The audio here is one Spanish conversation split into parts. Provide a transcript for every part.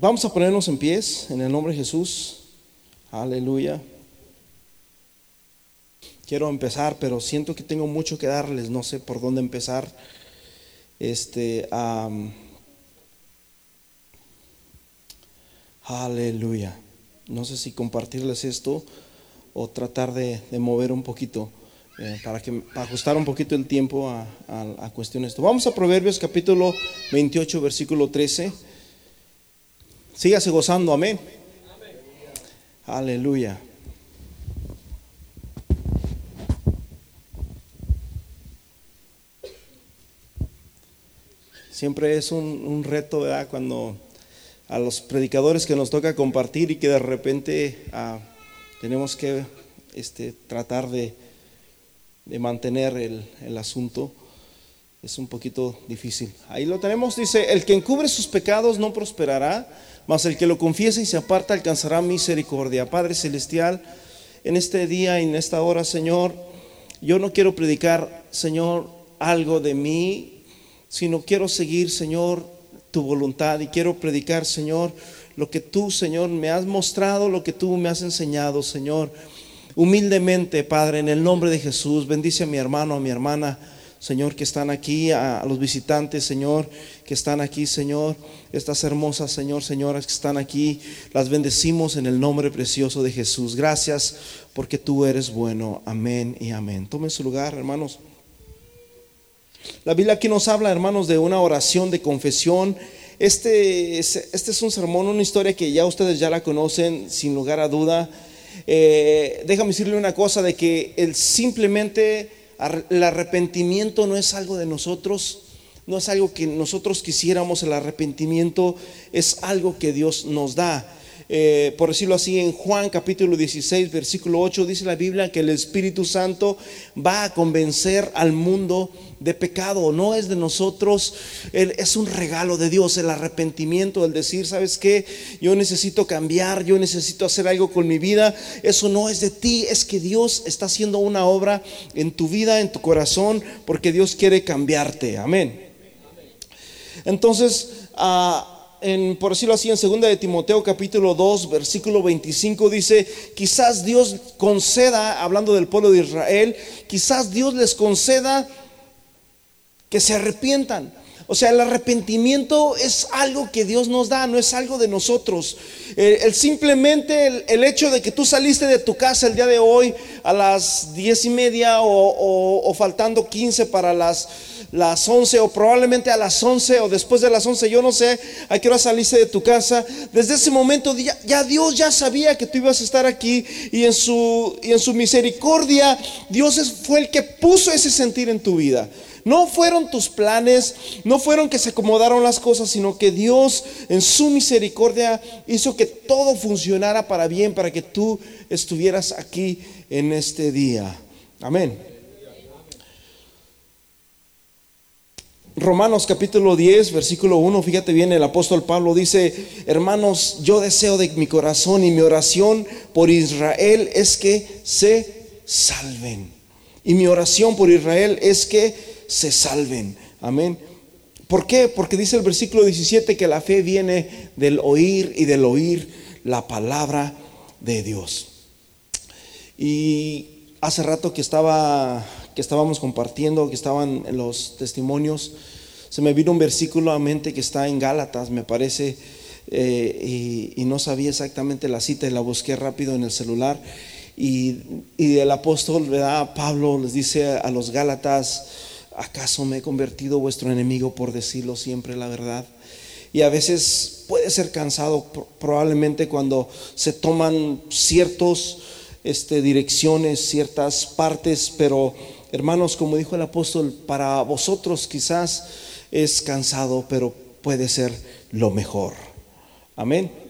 Vamos a ponernos en pies en el nombre de Jesús. Aleluya. Quiero empezar, pero siento que tengo mucho que darles, no sé por dónde empezar. Este, aleluya. No sé si compartirles esto o tratar de, mover un poquito eh, para, que, ajustar un poquito el tiempo a, a cuestiones. Vamos a Proverbios capítulo 28, versículo 13. Sígase gozando, amén. Aleluya. Siempre es un, reto, ¿verdad? Cuando a los predicadores que nos toca compartir y que de repente ah, tenemos que este, tratar de, mantener el, el asunto es un poquito difícil. Ahí lo tenemos, dice, el que encubre sus pecados no prosperará, mas el que lo confiese y se aparta alcanzará misericordia. Padre Celestial, en este día y en esta hora, Señor, yo no quiero predicar, Señor, algo de mí, sino quiero seguir, Señor, tu voluntad y quiero predicar, Señor, lo que tú, Señor, me has mostrado, lo que tú me has enseñado, Señor. Humildemente, Padre, en el nombre de Jesús, bendice a mi hermano, a mi hermana. Señor, que están aquí, a, los visitantes, Señor, que están aquí, Señor, estas hermosas, Señor, señoras que están aquí, las bendecimos en el nombre precioso de Jesús. Gracias porque tú eres bueno. Amén y amén. Tomen su lugar, hermanos. La Biblia aquí nos habla, hermanos, de una oración de confesión. Este, este es un sermón, una historia que ya ustedes ya la conocen, sin lugar a duda. Eh, déjame decirle una cosa, de que el simplemente el arrepentimiento no es algo de nosotros, no es algo que nosotros quisiéramos, el arrepentimiento es algo que Dios nos da. Eh, por decirlo así, en Juan capítulo 16, versículo 8, dice la Biblia que el Espíritu Santo va a convencer al mundo de pecado, no es de nosotros, es un regalo de Dios, el arrepentimiento, el decir, ¿sabes qué? Yo necesito cambiar, yo necesito hacer algo con mi vida, eso no es de ti, es que Dios está haciendo una obra en tu vida, en tu corazón, porque Dios quiere cambiarte, amén. Entonces, ah, por decirlo así, en 2 de Timoteo capítulo 2, versículo 25 dice, quizás Dios conceda, hablando del pueblo de Israel, quizás Dios les conceda que se arrepientan. O sea, el arrepentimiento es algo que Dios nos da, no es algo de nosotros. El, simplemente el, hecho de que tú saliste de tu casa el día de hoy a las diez y media o, faltando 15 para las, las 11 o probablemente a las 11 o después de las 11, yo no sé a qué hora saliste de tu casa. Desde ese momento ya, ya Dios ya sabía que tú ibas a estar aquí y en su, y en su misericordia Dios fue el que puso ese sentir en tu vida. No fueron tus planes, no fueron que se acomodaron las cosas, sino que Dios en su misericordia hizo que todo funcionara para bien, para que tú estuvieras aquí en este día. Amén. Romanos capítulo 10, versículo 1, fíjate bien, el apóstol Pablo dice, hermanos, yo deseo de mi corazón y mi oración por Israel es que se salven. Y mi oración por Israel es que se salven. Amén. ¿Por qué? Porque dice el versículo 17 que la fe viene del oír y del oír la palabra de Dios. Y hace rato que estaba que estábamos compartiendo, que estaban los testimonios, se me vino un versículo a mente que está en Gálatas, me parece, eh, y, no sabía exactamente la cita y la busqué rápido en el celular. Y, y el apóstol, ¿verdad? Pablo les dice a los Gálatas, ¿acaso me he convertido vuestro enemigo por decirlo siempre la verdad? Y a veces puede ser cansado probablemente cuando se toman ciertas este, direcciones, ciertas partes, pero hermanos, como dijo el apóstol, para vosotros quizás es cansado, pero puede ser lo mejor. Amén.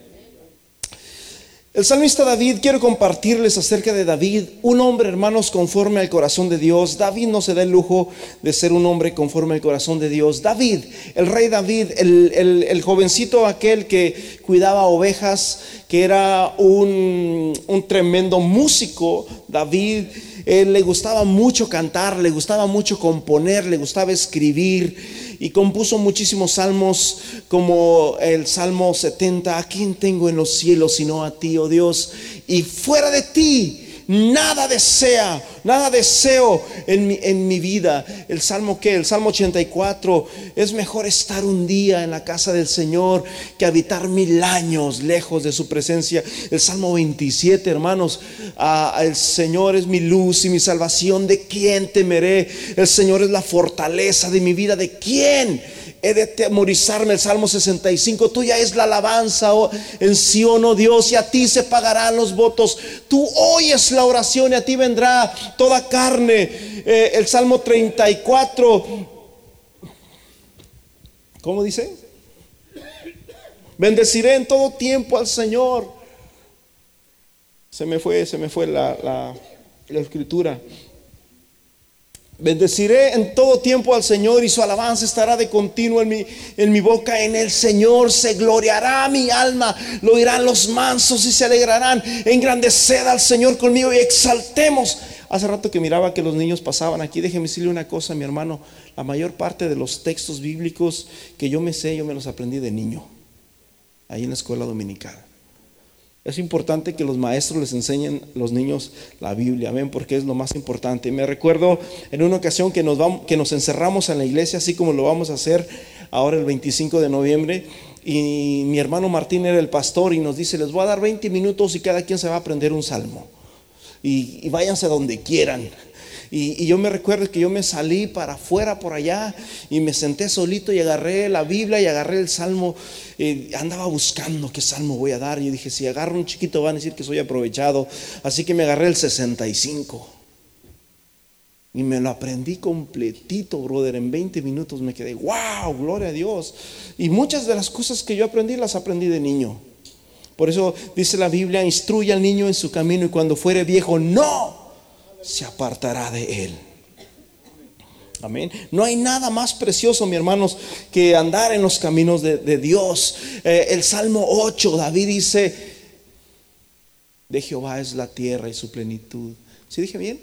El salmista David, quiero compartirles acerca de David, un hombre, hermanos, conforme al corazón de Dios. David no se da el lujo de ser un hombre conforme al corazón de Dios. David, el rey David, el, jovencito aquel que cuidaba ovejas, que era un, tremendo músico, David, le gustaba mucho cantar, le gustaba mucho componer, le gustaba escribir y compuso muchísimos salmos como el Salmo 70, ¿a quién tengo en los cielos sino a ti, oh Dios? Y fuera de ti nada desea, nada deseo en mi, en mi vida. El Salmo que, el Salmo 84, es mejor estar un día en la casa del Señor que habitar mil años lejos de su presencia. El Salmo 27, hermanos, ah, el Señor es mi luz y mi salvación, ¿de quién temeré? El Señor es la fortaleza de mi vida, ¿de quién? He de temorizarme. El Salmo 65, tuya es la alabanza oh, en Sion, oh Dios, y a ti se pagarán los votos. Tú oyes la oración y a ti vendrá toda carne. Eh, el Salmo 34, ¿cómo dice? Bendeciré en todo tiempo al Señor. Se me fue, se me fue la, la escritura. Bendeciré en todo tiempo al Señor y su alabanza estará de continuo en mi, en mi boca. En el Señor se gloriará mi alma. Lo oirán los mansos y se alegrarán. Engrandeced al Señor conmigo y exaltemos. Hace rato que miraba que los niños pasaban aquí. Déjeme decirle una cosa, mi hermano. La mayor parte de los textos bíblicos que yo me sé, yo me los aprendí de niño. Ahí en la escuela dominical. Es importante que los maestros les enseñen a los niños la Biblia, amén, porque es lo más importante. Me recuerdo en una ocasión que nos, vamos, que nos encerramos en la iglesia, así como lo vamos a hacer ahora el 25 de noviembre, y mi hermano Martín era el pastor y nos dice, les voy a dar 20 minutos y cada quien se va a aprender un salmo. Y, y váyanse donde quieran. Y, yo me recuerdo que yo me salí para afuera por allá y me senté solito y agarré la Biblia y agarré el Salmo. andaba buscando qué Salmo voy a dar. Y dije, si agarro un chiquito van a decir que soy aprovechado. Así que me agarré el 65. Y me lo aprendí completito, brother. En 20 minutos me quedé, wow, gloria a Dios. Y muchas de las cosas que yo aprendí las aprendí de niño. Por eso dice la Biblia, instruye al niño en su camino y cuando fuere viejo, no se apartará de él. Amén. No hay nada más precioso, mi hermanos, que andar en los caminos de, Dios. Eh, el Salmo 8, David dice, de Jehová es la tierra y su plenitud. ¿Sí dije bien?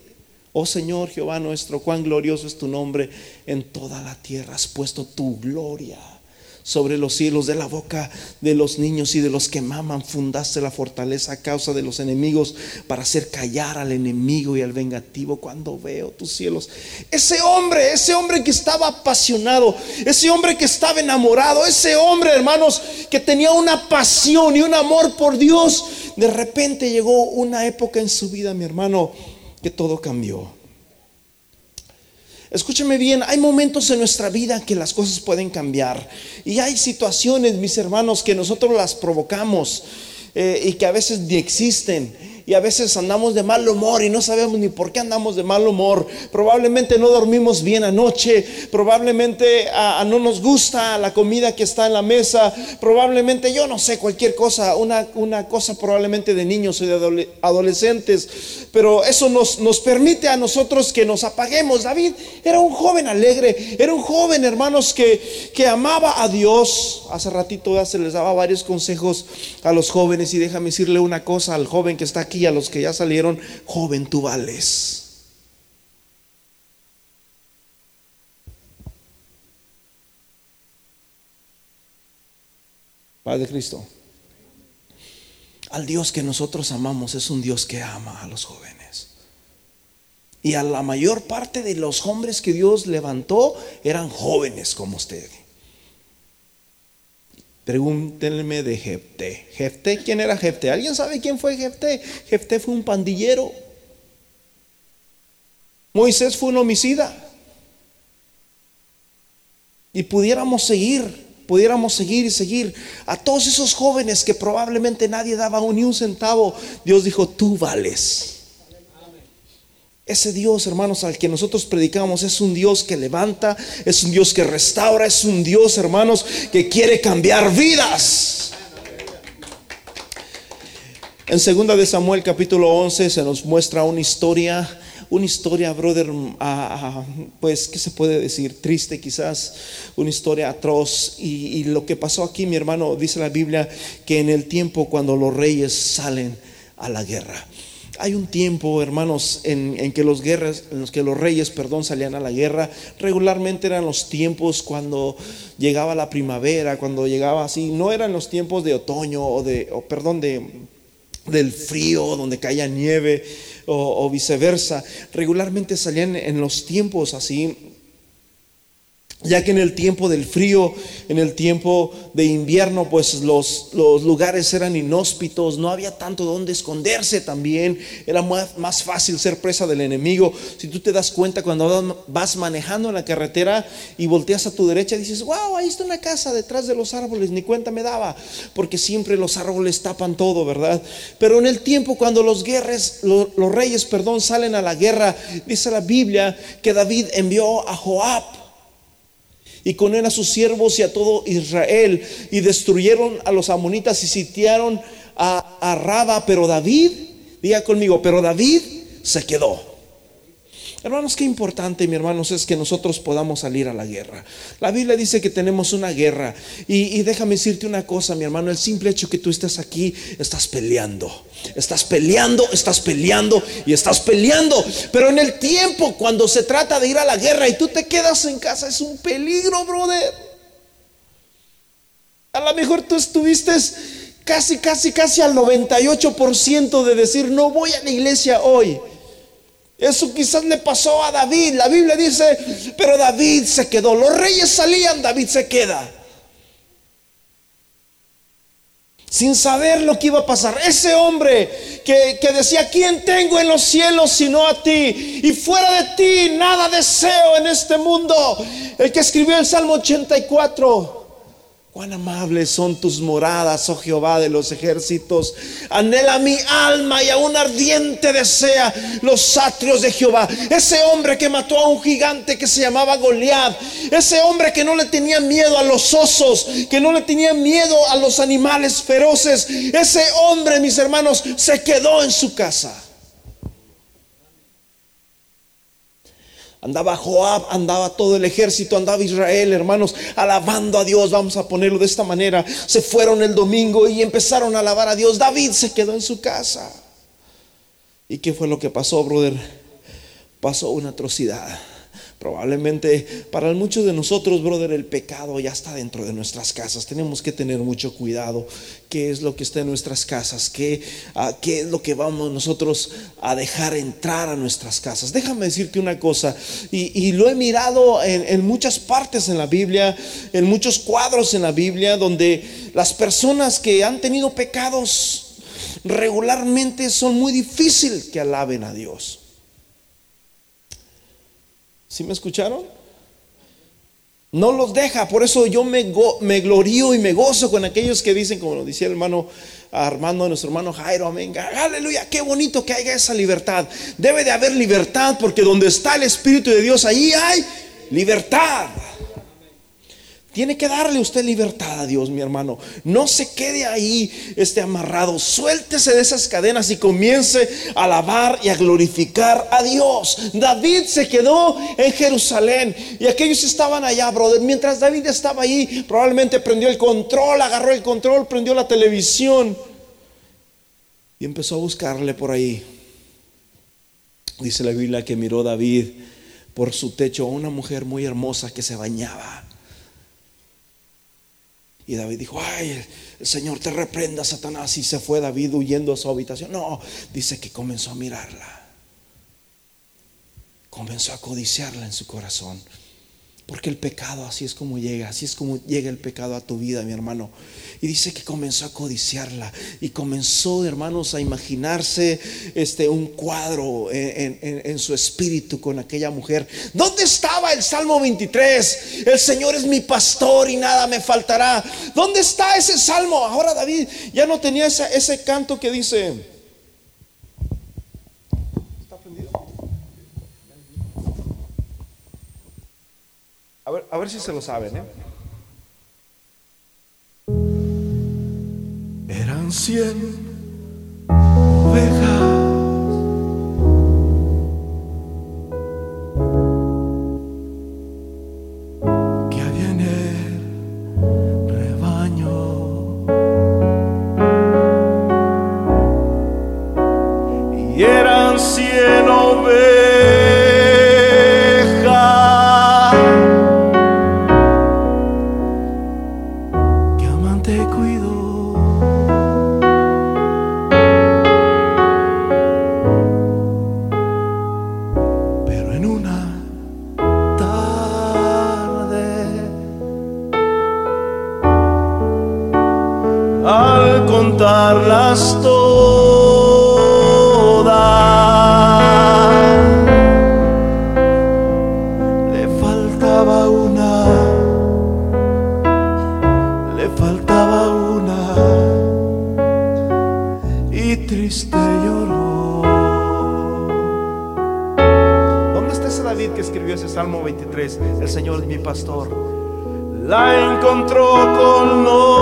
Oh Señor Jehová nuestro, cuán glorioso es tu nombre en toda la tierra. Has puesto tu gloria sobre los cielos, de la boca de los niños y de los que maman, fundaste la fortaleza a causa de los enemigos para hacer callar al enemigo y al vengativo cuando veo tus cielos. Ese hombre, ese hombre que estaba apasionado, ese hombre que estaba enamorado, ese hombre, hermanos, que tenía una pasión y un amor por Dios, de repente llegó una época en su vida, mi hermano, que todo cambió. Escúcheme bien, hay momentos en nuestra vida que las cosas pueden cambiar. Y hay situaciones, mis hermanos, que nosotros las provocamos eh, y que a veces ni existen y a veces andamos de mal humor y no sabemos ni por qué andamos de mal humor. Probablemente no dormimos bien anoche, probablemente no nos gusta la comida que está en la mesa, probablemente yo no sé, cualquier cosa, una, una cosa probablemente de niños o de adolescentes, pero eso nos, nos permite a nosotros que nos apaguemos. David era un joven alegre, era un joven, hermanos, que, que amaba a Dios. Hace ratito ya se les daba varios consejos a los jóvenes y déjame decirle una cosa al joven que está aquí a los que ya salieron, joven. Padre Cristo. Al Dios que nosotros amamos es un Dios que ama a los jóvenes. Y a la mayor parte de los hombres que Dios levantó eran jóvenes como usted. Pregúntenme de Jefté. Jefté, ¿quién era Jefté? ¿Alguien sabe quién fue Jefté? Jefté fue un pandillero. Moisés fue un homicida. Y pudiéramos seguir, pudiéramos seguir y seguir a todos esos jóvenes que probablemente nadie daba ni un centavo. Dios dijo, tú vales. Ese Dios, hermanos, al que nosotros predicamos es un Dios que levanta, es un Dios que restaura, es un Dios, hermanos, que quiere cambiar vidas. En segunda de Samuel capítulo 11 se nos muestra una historia, una historia, brother, ah, ah, pues, ¿qué se puede decir? Triste quizás, una historia atroz. Y, y lo que pasó aquí, mi hermano, dice la Biblia, que en el tiempo cuando los reyes salen a la guerra. Hay un tiempo, hermanos, en, que los guerras, en los que los reyes, perdón, salían a la guerra. Regularmente eran los tiempos cuando llegaba la primavera, cuando llegaba así. No eran los tiempos de otoño o de, perdón, de del frío, donde caía nieve o, o viceversa. Regularmente salían en los tiempos así ya que en el tiempo del frío, en el tiempo de invierno, pues los, los, lugares eran inhóspitos, no había tanto donde esconderse también, era más, más, fácil ser presa del enemigo. Si tú te das cuenta cuando vas manejando en la carretera y volteas a tu derecha, dices, wow, ahí está una casa detrás de los árboles, ni cuenta me daba, porque siempre los árboles tapan todo, ¿verdad? Pero en el tiempo cuando los guerres, los, los reyes, perdón, salen a la guerra, dice la Biblia que David envió a Joab y con él a sus siervos y a todo Israel, y destruyeron a los amonitas y sitiaron a, a Raba, pero David, diga conmigo, pero David se quedó. Hermanos, qué importante, mi hermanos, es que nosotros podamos salir a la guerra. La Biblia dice que tenemos una guerra. Y, déjame decirte una cosa, mi hermano, el simple hecho que tú estés aquí, estás peleando. Estás peleando, estás peleando y estás peleando. Pero en el tiempo, cuando se trata de ir a la guerra y tú te quedas en casa, es un peligro, brother. A lo mejor tú estuviste casi, casi, casi al 98% de decir, no voy a la iglesia hoy. Eso quizás le pasó a David. La Biblia dice, pero David se quedó. Los reyes salían, David se queda. Sin saber lo que iba a pasar. Ese hombre que, que decía, ¿quién tengo en los cielos sino a ti? Y fuera de ti nada deseo en este mundo. El que escribió el Salmo 84. Cuán amables son tus moradas, oh Jehová de los ejércitos. Anhela mi alma y aún ardiente desea los atrios de Jehová. Ese hombre que mató a un gigante que se llamaba Goliat. Ese hombre que no le tenía miedo a los osos, que no le tenía miedo a los animales feroces. Ese hombre, mis hermanos, se quedó en su casa. Andaba Joab, andaba todo el ejército, andaba Israel, hermanos, alabando a Dios. Vamos a ponerlo de esta manera. Se fueron el domingo y empezaron a alabar a Dios. David se quedó en su casa. ¿Y qué fue lo que pasó, brother? Pasó una atrocidad. Probablemente para muchos de nosotros, brother, el pecado ya está dentro de nuestras casas. Tenemos que tener mucho cuidado. ¿Qué es lo que está en nuestras casas? ¿Qué, ah, qué es lo que vamos nosotros a dejar entrar a nuestras casas? Déjame decirte una cosa, y, lo he mirado en, en muchas partes en la Biblia, en muchos cuadros en la Biblia, donde las personas que han tenido pecados regularmente son muy difíciles que alaben a Dios. ¿Sí me escucharon? No los deja, por eso yo me, me glorío y me gozo con aquellos que dicen, como lo decía el hermano Armando, nuestro hermano Jairo, amén, aleluya, qué bonito que haya esa libertad. Debe de haber libertad porque donde está el Espíritu de Dios, ahí hay libertad. Tiene que darle usted libertad a Dios, mi hermano. No se quede ahí este amarrado. Suéltese de esas cadenas y comience a alabar y a glorificar a Dios. David se quedó en Jerusalén y aquellos estaban allá, brother. Mientras David estaba ahí, probablemente prendió el control, agarró el control, prendió la televisión y empezó a buscarle por ahí. Dice la Biblia que miró David por su techo a una mujer muy hermosa que se bañaba. Y David dijo, ay, el Señor te reprenda, Satanás. Y se fue David huyendo a su habitación. No, dice que comenzó a mirarla. Comenzó a codiciarla en su corazón. Porque el pecado así es como llega, así es como llega el pecado a tu vida, mi hermano. Y dice que comenzó a codiciarla y comenzó, hermanos, a imaginarse este, un cuadro en, su espíritu con aquella mujer. ¿Dónde estaba el Salmo 23? El Señor es mi pastor y nada me faltará. ¿Dónde está ese salmo? Ahora David ya no tenía ese canto que dice... A ver, a ver si se lo saben, ¿eh? Eran cien ovejas. Salmo 23? El Señor es mi pastor. La encontró con novio.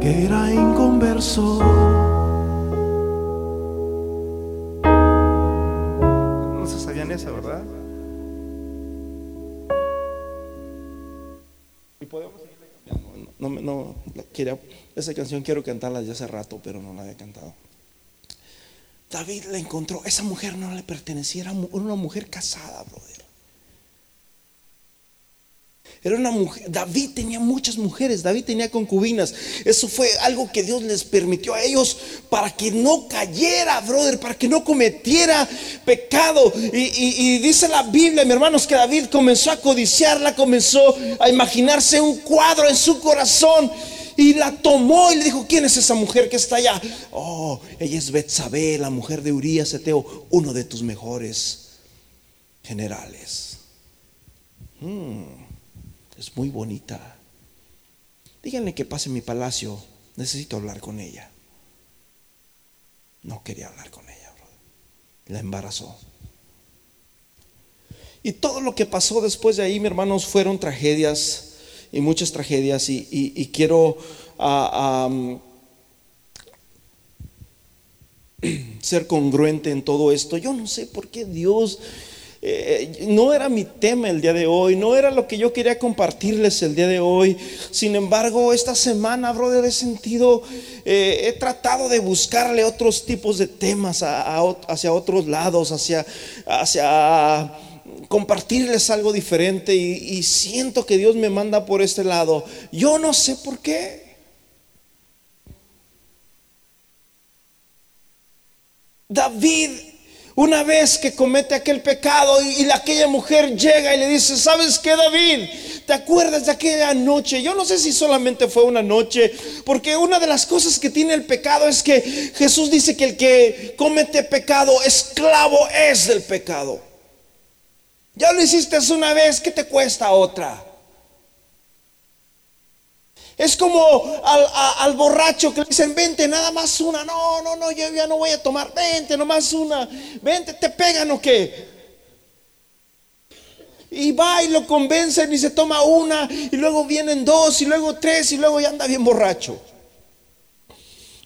Que era inconverso. No se sabían esa, ¿verdad? Y podemos. No, no, no, quería, esa canción quiero cantarla ya hace rato, pero no la había cantado. David la encontró. Esa mujer no le pertenecía, era una mujer casada, brother. Era una mujer, David tenía muchas mujeres, David tenía concubinas. Eso fue algo que Dios les permitió a ellos para que no cayera, brother, para que no cometiera pecado. Y, dice la Biblia, mi hermanos, que David comenzó a codiciarla, comenzó a imaginarse un cuadro en su corazón. Y la tomó y le dijo, ¿quién es esa mujer que está allá? Oh, ella es Betsabé, la mujer de Urías Eteo, uno de tus mejores generales. Mm, es muy bonita. Díganle que pase en mi palacio. Necesito hablar con ella. No quería hablar con ella, brother. La embarazó. Y todo lo que pasó después de ahí, mi hermanos, fueron tragedias y muchas tragedias. Y, y- quiero ah, ser congruente en todo esto. Yo no sé por qué Dios eh, no era mi tema el día de hoy, no era lo que yo quería compartirles el día de hoy. Sin embargo, esta semana, brother, he sentido, eh, he tratado de buscarle otros tipos de temas hacia otros lados, hacia, hacia compartirles algo diferente y, siento que Dios me manda por este lado. Yo no sé por qué. David, una vez que comete aquel pecado y, y aquella mujer llega y le dice, ¿sabes qué David? ¿Te acuerdas de aquella noche? Yo no sé si solamente fue una noche, porque una de las cosas que tiene el pecado es que Jesús dice que el que comete pecado, esclavo es del pecado. Ya lo hiciste una vez, ¿qué te cuesta otra? Es como al, al borracho que le dicen, vente, nada más una. No, no, no, yo ya no voy a tomar. Vente, nomás una. Vente, te pegan o qué. Y va y lo convencen y se toma una. Y luego vienen dos y luego tres y luego ya anda bien borracho.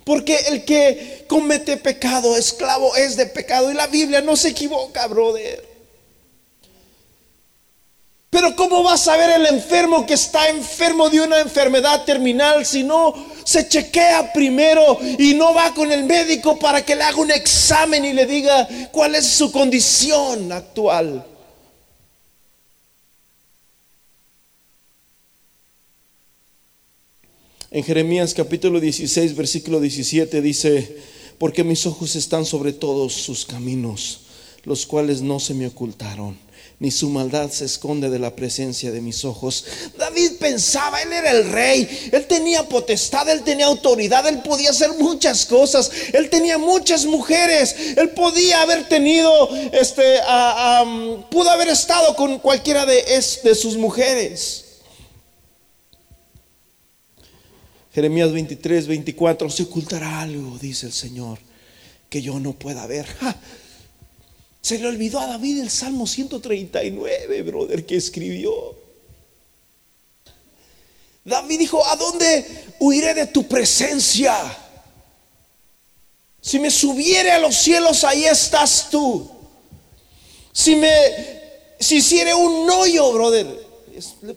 Porque el que comete pecado, esclavo es de pecado. Y la Biblia no se equivoca, brother. Pero ¿cómo va a saber el enfermo que está enfermo de una enfermedad terminal si no se chequea primero y no va con el médico para que le haga un examen y le diga cuál es su condición actual? En Jeremías capítulo 16, versículo 17 dice, porque mis ojos están sobre todos sus caminos, los cuales no se me ocultaron, ni su maldad se esconde de la presencia de mis ojos. David pensaba, él era el rey, él tenía potestad, él tenía autoridad, él podía hacer muchas cosas, él tenía muchas mujeres, él podía haber tenido, este, pudo haber estado con cualquiera de, es- de sus mujeres. Jeremías 23, 24, se ocultará algo, dice el Señor, que yo no pueda ver. ¡Ja! Se le olvidó a David el Salmo 139, brother, que escribió. David dijo, ¿a dónde huiré de tu presencia? Si me subiere a los cielos, ahí estás tú. Si me, si hiciere un hoyo, brother,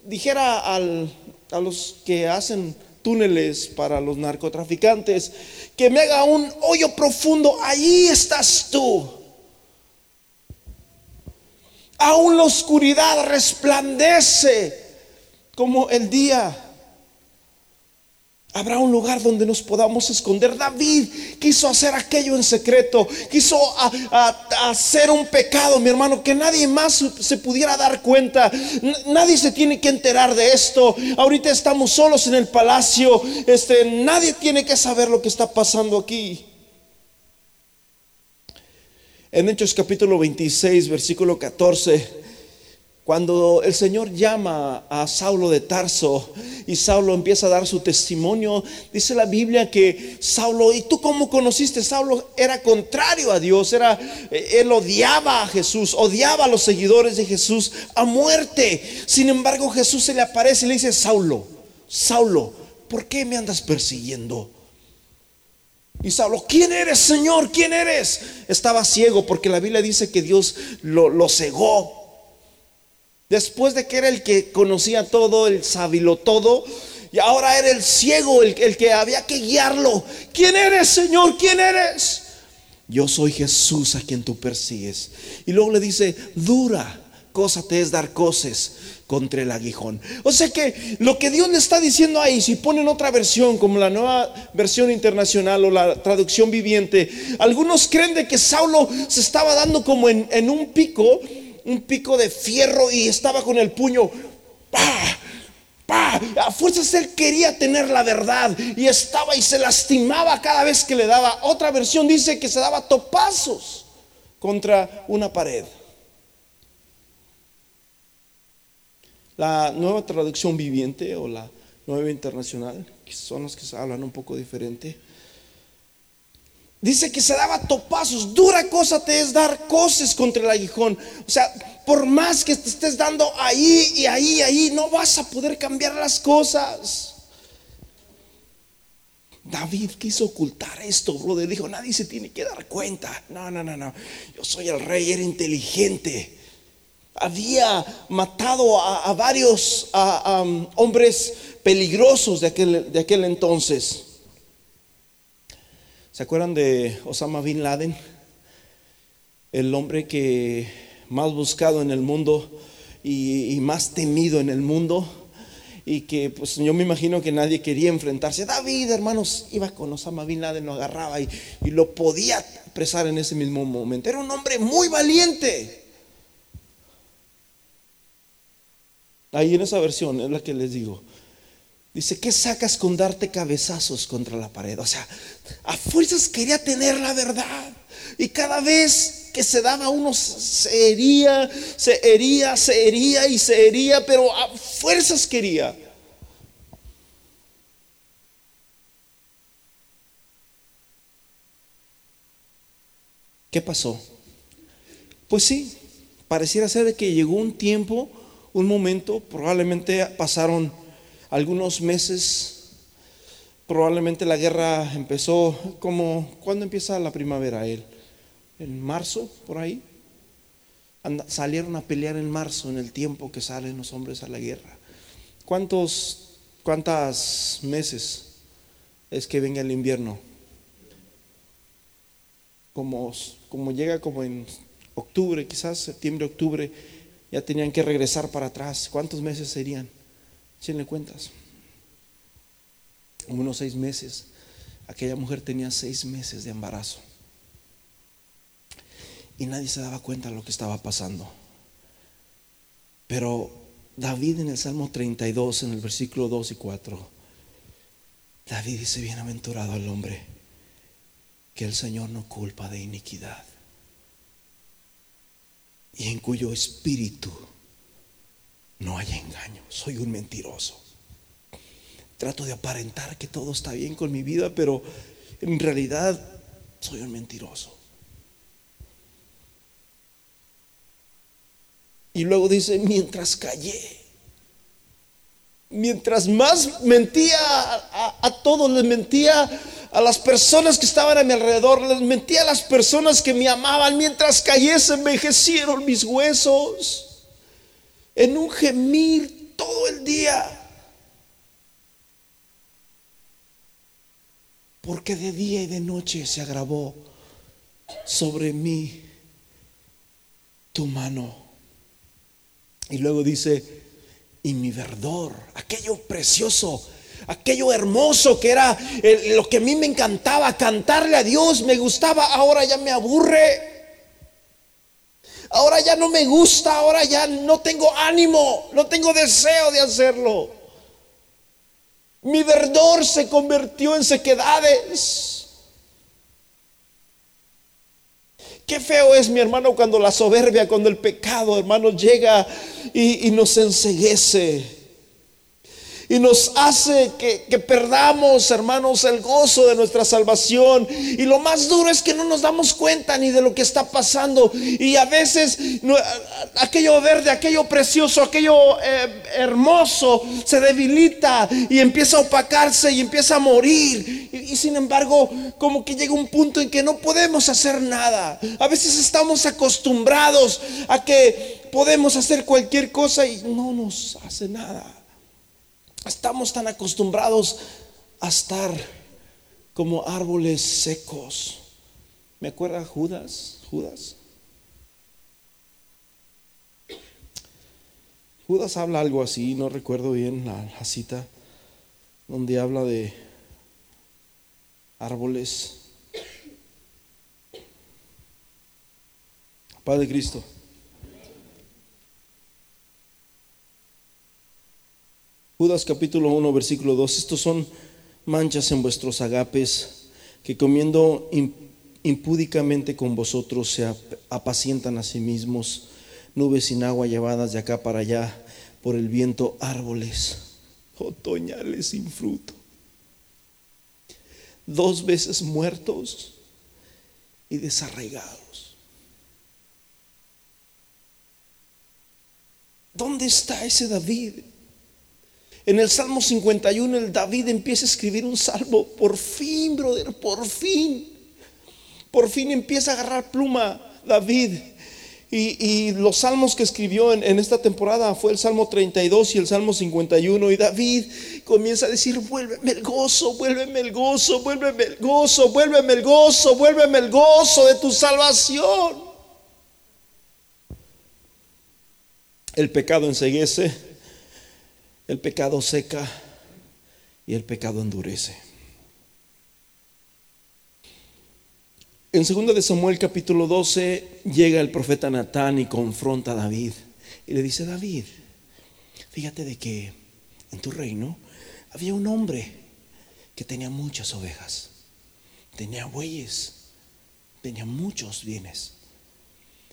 dijera al- a los que hacen túneles para los narcotraficantes, que me haga un hoyo profundo, ahí estás tú. Aún la oscuridad resplandece como el día. Habrá un lugar donde nos podamos esconder. David quiso hacer aquello en secreto. Quiso hacer un pecado, mi hermano, que nadie más se pudiera dar cuenta. nadie se tiene que enterar de esto. Ahorita estamos solos en el palacio. Este, nadie tiene que saber lo que está pasando aquí. En Hechos capítulo 26, versículo 14 cuando el Señor llama a Saulo de Tarso y Saulo empieza a dar su testimonio, dice la Biblia que Saulo, ¿y tú cómo conociste? Saulo era contrario a Dios, era, eh, él odiaba a Jesús, odiaba a los seguidores de Jesús a muerte. Sin embargo, Jesús se le aparece y le dice, Saulo, Saulo, ¿por qué me andas persiguiendo? Y Saulo, ¿quién eres, Señor? ¿Quién eres? Estaba ciego porque la Biblia dice que Dios lo, cegó Después de que era el que conocía todo, el sabilo todo, y ahora era el ciego, el, que había que guiarlo. ¿Quién eres, Señor? ¿Quién eres? Yo soy Jesús a quien tú persigues. Y luego le dice, dura cosa te es dar cosas contra el aguijón. O sea que lo que Dios le está diciendo ahí, si ponen otra versión como la nueva versión internacional o la traducción viviente, algunos creen de que Saulo se estaba dando como en, en un pico un pico de fierro y estaba con el puño. ¡Pah! ¡Pah! A fuerzas él quería tener la verdad y estaba y se lastimaba cada vez que le daba. Otra versión dice que se daba topazos contra una pared. La nueva traducción viviente o la nueva internacional, que son los que hablan un poco diferente, Dice que se daba topazos. Dura cosa te es dar cosas contra el aguijón. O sea, por más que te estés dando ahí y ahí y ahí, no vas a poder cambiar las cosas. David quiso ocultar esto, brother. Dijo, nadie se tiene que dar cuenta. No, no, no, no. Yo soy el rey, era inteligente. Había matado a, varios hombres peligrosos de aquel, de aquel entonces. ¿Se acuerdan de Osama Bin Laden? El hombre que más buscado en el mundo y, más temido en el mundo y que pues yo me imagino que nadie quería enfrentarse. David, hermanos, iba con Osama Bin Laden, lo agarraba y, y lo podía apresar en ese mismo momento. Era un hombre muy valiente. Ahí en esa versión es la que les digo. Dice, ¿qué sacas con darte cabezazos contra la pared? O sea, a fuerzas quería tener la verdad. Y cada vez que se daba uno se hería, se hería, se hería y se hería, pero a fuerzas quería. ¿Qué pasó? Pues sí, pareciera ser que llegó un tiempo, un momento, probablemente pasaron algunos meses. Probablemente la guerra empezó como, ¿cuándo empieza la primavera él? En marzo, por ahí. salieron a pelear en marzo, en el tiempo que salen los hombres a la guerra. ¿Cuántos, cuántas meses es que venga el invierno? Como, como llega como en octubre, quizás septiembre, octubre, ya tenían que regresar para atrás. ¿Cuántos meses serían? le cuentas. Unos seis meses. Aquella mujer tenía seis meses de embarazo. Y nadie se daba cuenta de lo que estaba pasando. Pero David en el Salmo 32, en el versículo 2 y 4, David dice, bienaventurado el hombre que el Señor no culpa de iniquidad y en cuyo espíritu no hay engaño, soy un mentiroso. Trato de aparentar que todo está bien con mi vida, pero en realidad soy un mentiroso. Y luego dice, mientras callé, mientras más mentía a, todos, les mentía a las personas que estaban a mi alrededor, les mentía a las personas que me amaban, mientras callé se envejecieron mis huesos en un gemir todo el día. porque de día y de noche se agravó sobre mí tu mano. Y luego dice, y mi verdor, aquello precioso, aquello hermoso que era lo que a mí me encantaba, cantarle a Dios, me gustaba, ahora ya me aburre. Ahora ya no me gusta, ahora ya no tengo ánimo, no tengo deseo de hacerlo. Mi verdor se convirtió en sequedades. Qué feo es, mi hermano, cuando la soberbia, cuando el pecado, hermano, llega y, y nos enseguece y nos hace que, perdamos, hermanos, el gozo de nuestra salvación. Y lo más duro es que no nos damos cuenta ni de lo que está pasando. Y a veces aquello verde, aquello precioso, aquello eh, hermoso se debilita y empieza a opacarse y empieza a morir. Y, y sin embargo, como que llega un punto en que no podemos hacer nada. A veces estamos acostumbrados a que podemos hacer cualquier cosa y no nos hace nada. Estamos tan acostumbrados a estar como árboles secos. ¿Me acuerda Judas? Judas. Judas habla algo así, no recuerdo bien la, cita, donde habla de árboles. Padre Cristo. Judas capítulo 1, versículo 2. Estos son manchas en vuestros agapes que comiendo impúdicamente con vosotros se apacientan a sí mismos, nubes sin agua llevadas de acá para allá por el viento, árboles otoñales sin fruto, dos veces muertos y desarraigados. ¿Dónde está ese David? En el Salmo 51 el David empieza a escribir un salmo. Por fin, brother, por fin. Por fin empieza a agarrar pluma David. Y, los salmos que escribió en, esta temporada fue el Salmo 32 y el Salmo 51. Y David comienza a decir, vuélveme el gozo, vuélveme el gozo, vuélveme el gozo, vuélveme el gozo, vuélveme el gozo de tu salvación. El pecado enseguece el pecado seca y el pecado endurece. En 2 de Samuel capítulo 12 llega el profeta Natán y confronta a David y le dice, David, fíjate de que en tu reino había un hombre que tenía muchas ovejas, tenía bueyes, tenía muchos bienes.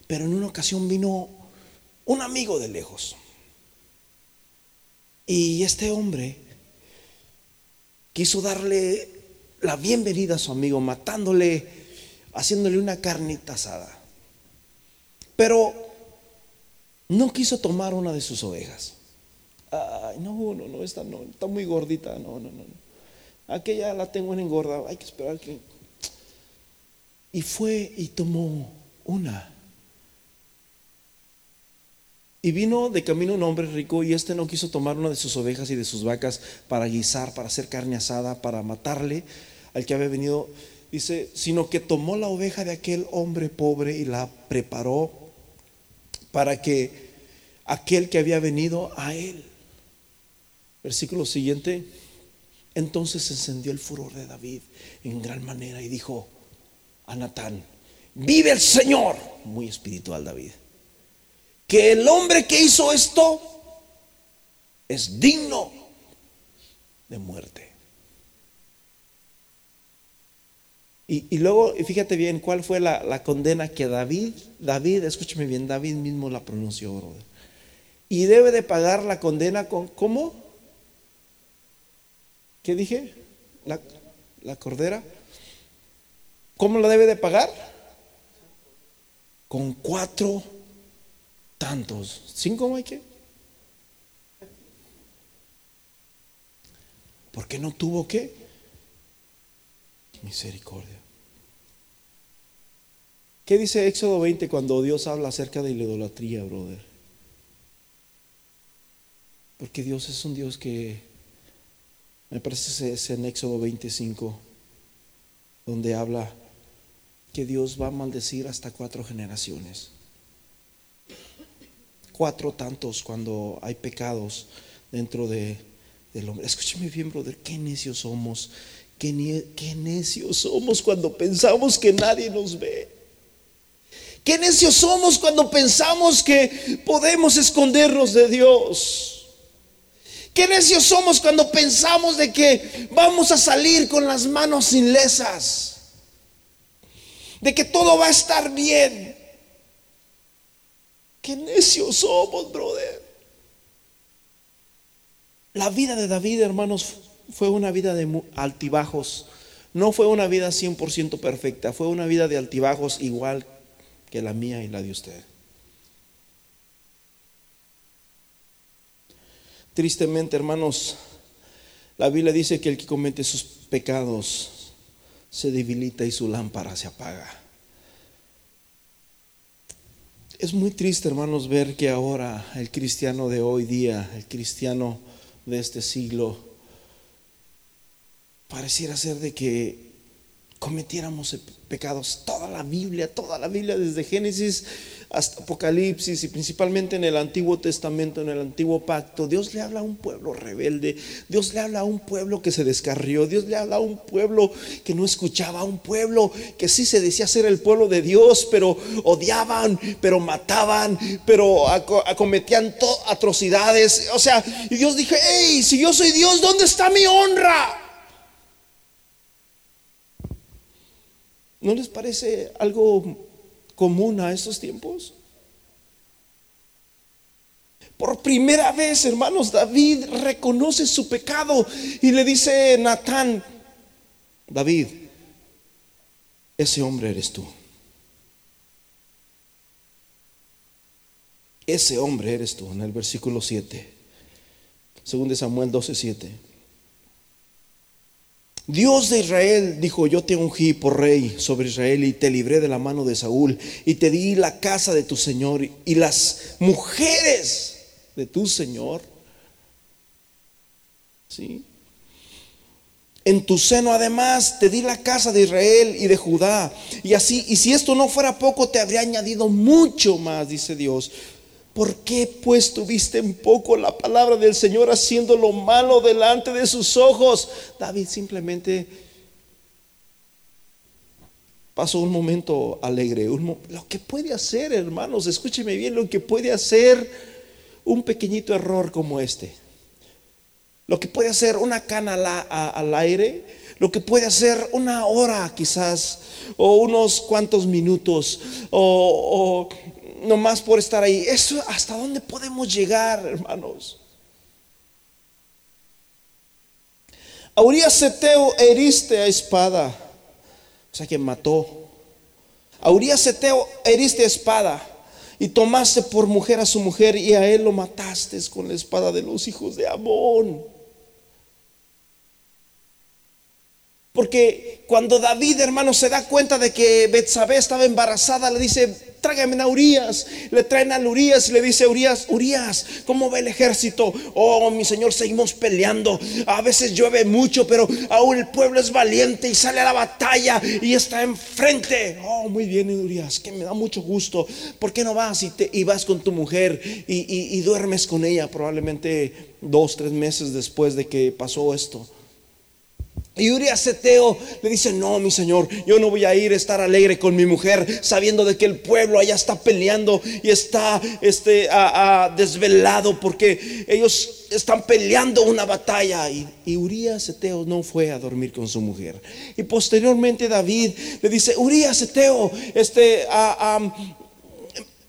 Pero en una ocasión vino un amigo de lejos y este hombre quiso darle la bienvenida a su amigo, matándole, haciéndole una carnita asada. Pero no quiso tomar una de sus ovejas. Ay, no, no, no, esta no, está muy gordita, no, no, no. Aquella la tengo en engorda, hay que esperar que... Y fue y tomó una. Y vino de camino un hombre rico y este no quiso tomar una de sus ovejas y de sus vacas para guisar, para hacer carne asada, para matarle al que había venido. Dice, sino que tomó la oveja de aquel hombre pobre y la preparó para que aquel que había venido a él. Versículo siguiente. Entonces encendió el furor de David en gran manera y dijo a Natán, vive el Señor, muy espiritual David que el hombre que hizo esto es digno de muerte. Y, luego, fíjate bien, cuál fue la, condena que David, David, escúchame bien, David mismo la pronunció, brother. Y debe de pagar la condena con, ¿cómo? ¿Qué dije? La cordera. ¿Cómo la debe de pagar? Con cuatro tantos. ¿Cinco hay que? Porque no tuvo qué? Misericordia. ¿Qué dice Éxodo 20 cuando Dios habla acerca de la idolatría, brother? Porque Dios es un Dios que, me parece es en Éxodo 25, donde habla que Dios va a maldecir hasta cuatro generaciones. Cuatro tantos cuando hay pecados dentro de, del hombre. Escúcheme bien, brother, qué necios somos. Qué, necios somos cuando pensamos que nadie nos ve. Qué necios somos cuando pensamos que podemos escondernos de Dios. Qué necios somos cuando pensamos de que vamos a salir con las manos ilesas. De que todo va a estar bien. Qué necios somos, brother. La vida de David, hermanos, fue una vida de altibajos. No fue una vida 100% perfecta, fue una vida de altibajos igual que la mía y la de usted. Tristemente, hermanos, la Biblia dice que el que comete sus pecados se debilita y su lámpara se apaga. Es muy triste, hermanos, ver que ahora el cristiano de hoy día, el cristiano de este siglo, pareciera ser de que cometiéramos pecados. Toda la Biblia, toda la Biblia, desde Génesis hasta Apocalipsis y principalmente en el Antiguo Testamento, en el Antiguo Pacto, Dios le habla a un pueblo rebelde, Dios le habla a un pueblo que se descarrió, Dios le habla a un pueblo que no escuchaba, a un pueblo que sí se decía ser el pueblo de Dios, pero odiaban, pero mataban, pero acometían atrocidades. O sea, y Dios dijo, hey, si yo soy Dios, ¿dónde está mi honra? ¿No les parece algo común a estos tiempos? Por primera vez, hermanos, David reconoce su pecado y le dice Natán, David, ese hombre eres tú. Ese hombre eres tú, en el versículo 7. Según de Samuel 12, 7. Dios de Israel dijo, yo te ungí por rey sobre Israel y te libré de la mano de Saúl y te di la casa de tu Señor y las mujeres de tu Señor. ¿Sí? En tu seno además te di la casa de Israel y de Judá. Y así, y si esto no fuera poco, te habría añadido mucho más, dice Dios. ¿Por qué pues tuviste en poco la palabra del Señor haciendo lo malo delante de sus ojos? David simplemente pasó un momento alegre. lo que puede hacer, hermanos, escúcheme bien, lo que puede hacer un pequeñito error como este. Lo que puede hacer una cana al aire, lo que puede hacer una hora quizás, o unos cuantos minutos, o nomás por estar ahí. Eso, ¿hasta dónde podemos llegar, hermanos? A Urias heriste a espada, o sea que mató. A Urias heriste a espada y tomaste por mujer a su mujer y a él lo mataste con la espada de los hijos de Amón. Porque cuando David, hermano, se da cuenta de que Betsabé estaba embarazada, le dice, tráigame a Urias. Le traen a Urias y le dice Urias, Urias, ¿cómo va el ejército? Oh, mi Señor, seguimos peleando. A veces llueve mucho, pero aún el pueblo es valiente y sale a la batalla y está enfrente. Oh, muy bien, Urias, que me da mucho gusto. ¿Por qué no vas y, te, y vas con tu mujer y, y duermes con ella probablemente dos, tres meses después de que pasó esto? Y Urias Eteo le dice, no, mi señor, yo no voy a ir a estar alegre con mi mujer, sabiendo de que el pueblo allá está peleando y está este, desvelado porque ellos están peleando una batalla. Y, y Urias Eteo no fue a dormir con su mujer. Y posteriormente David le dice, Urias Eteo, este,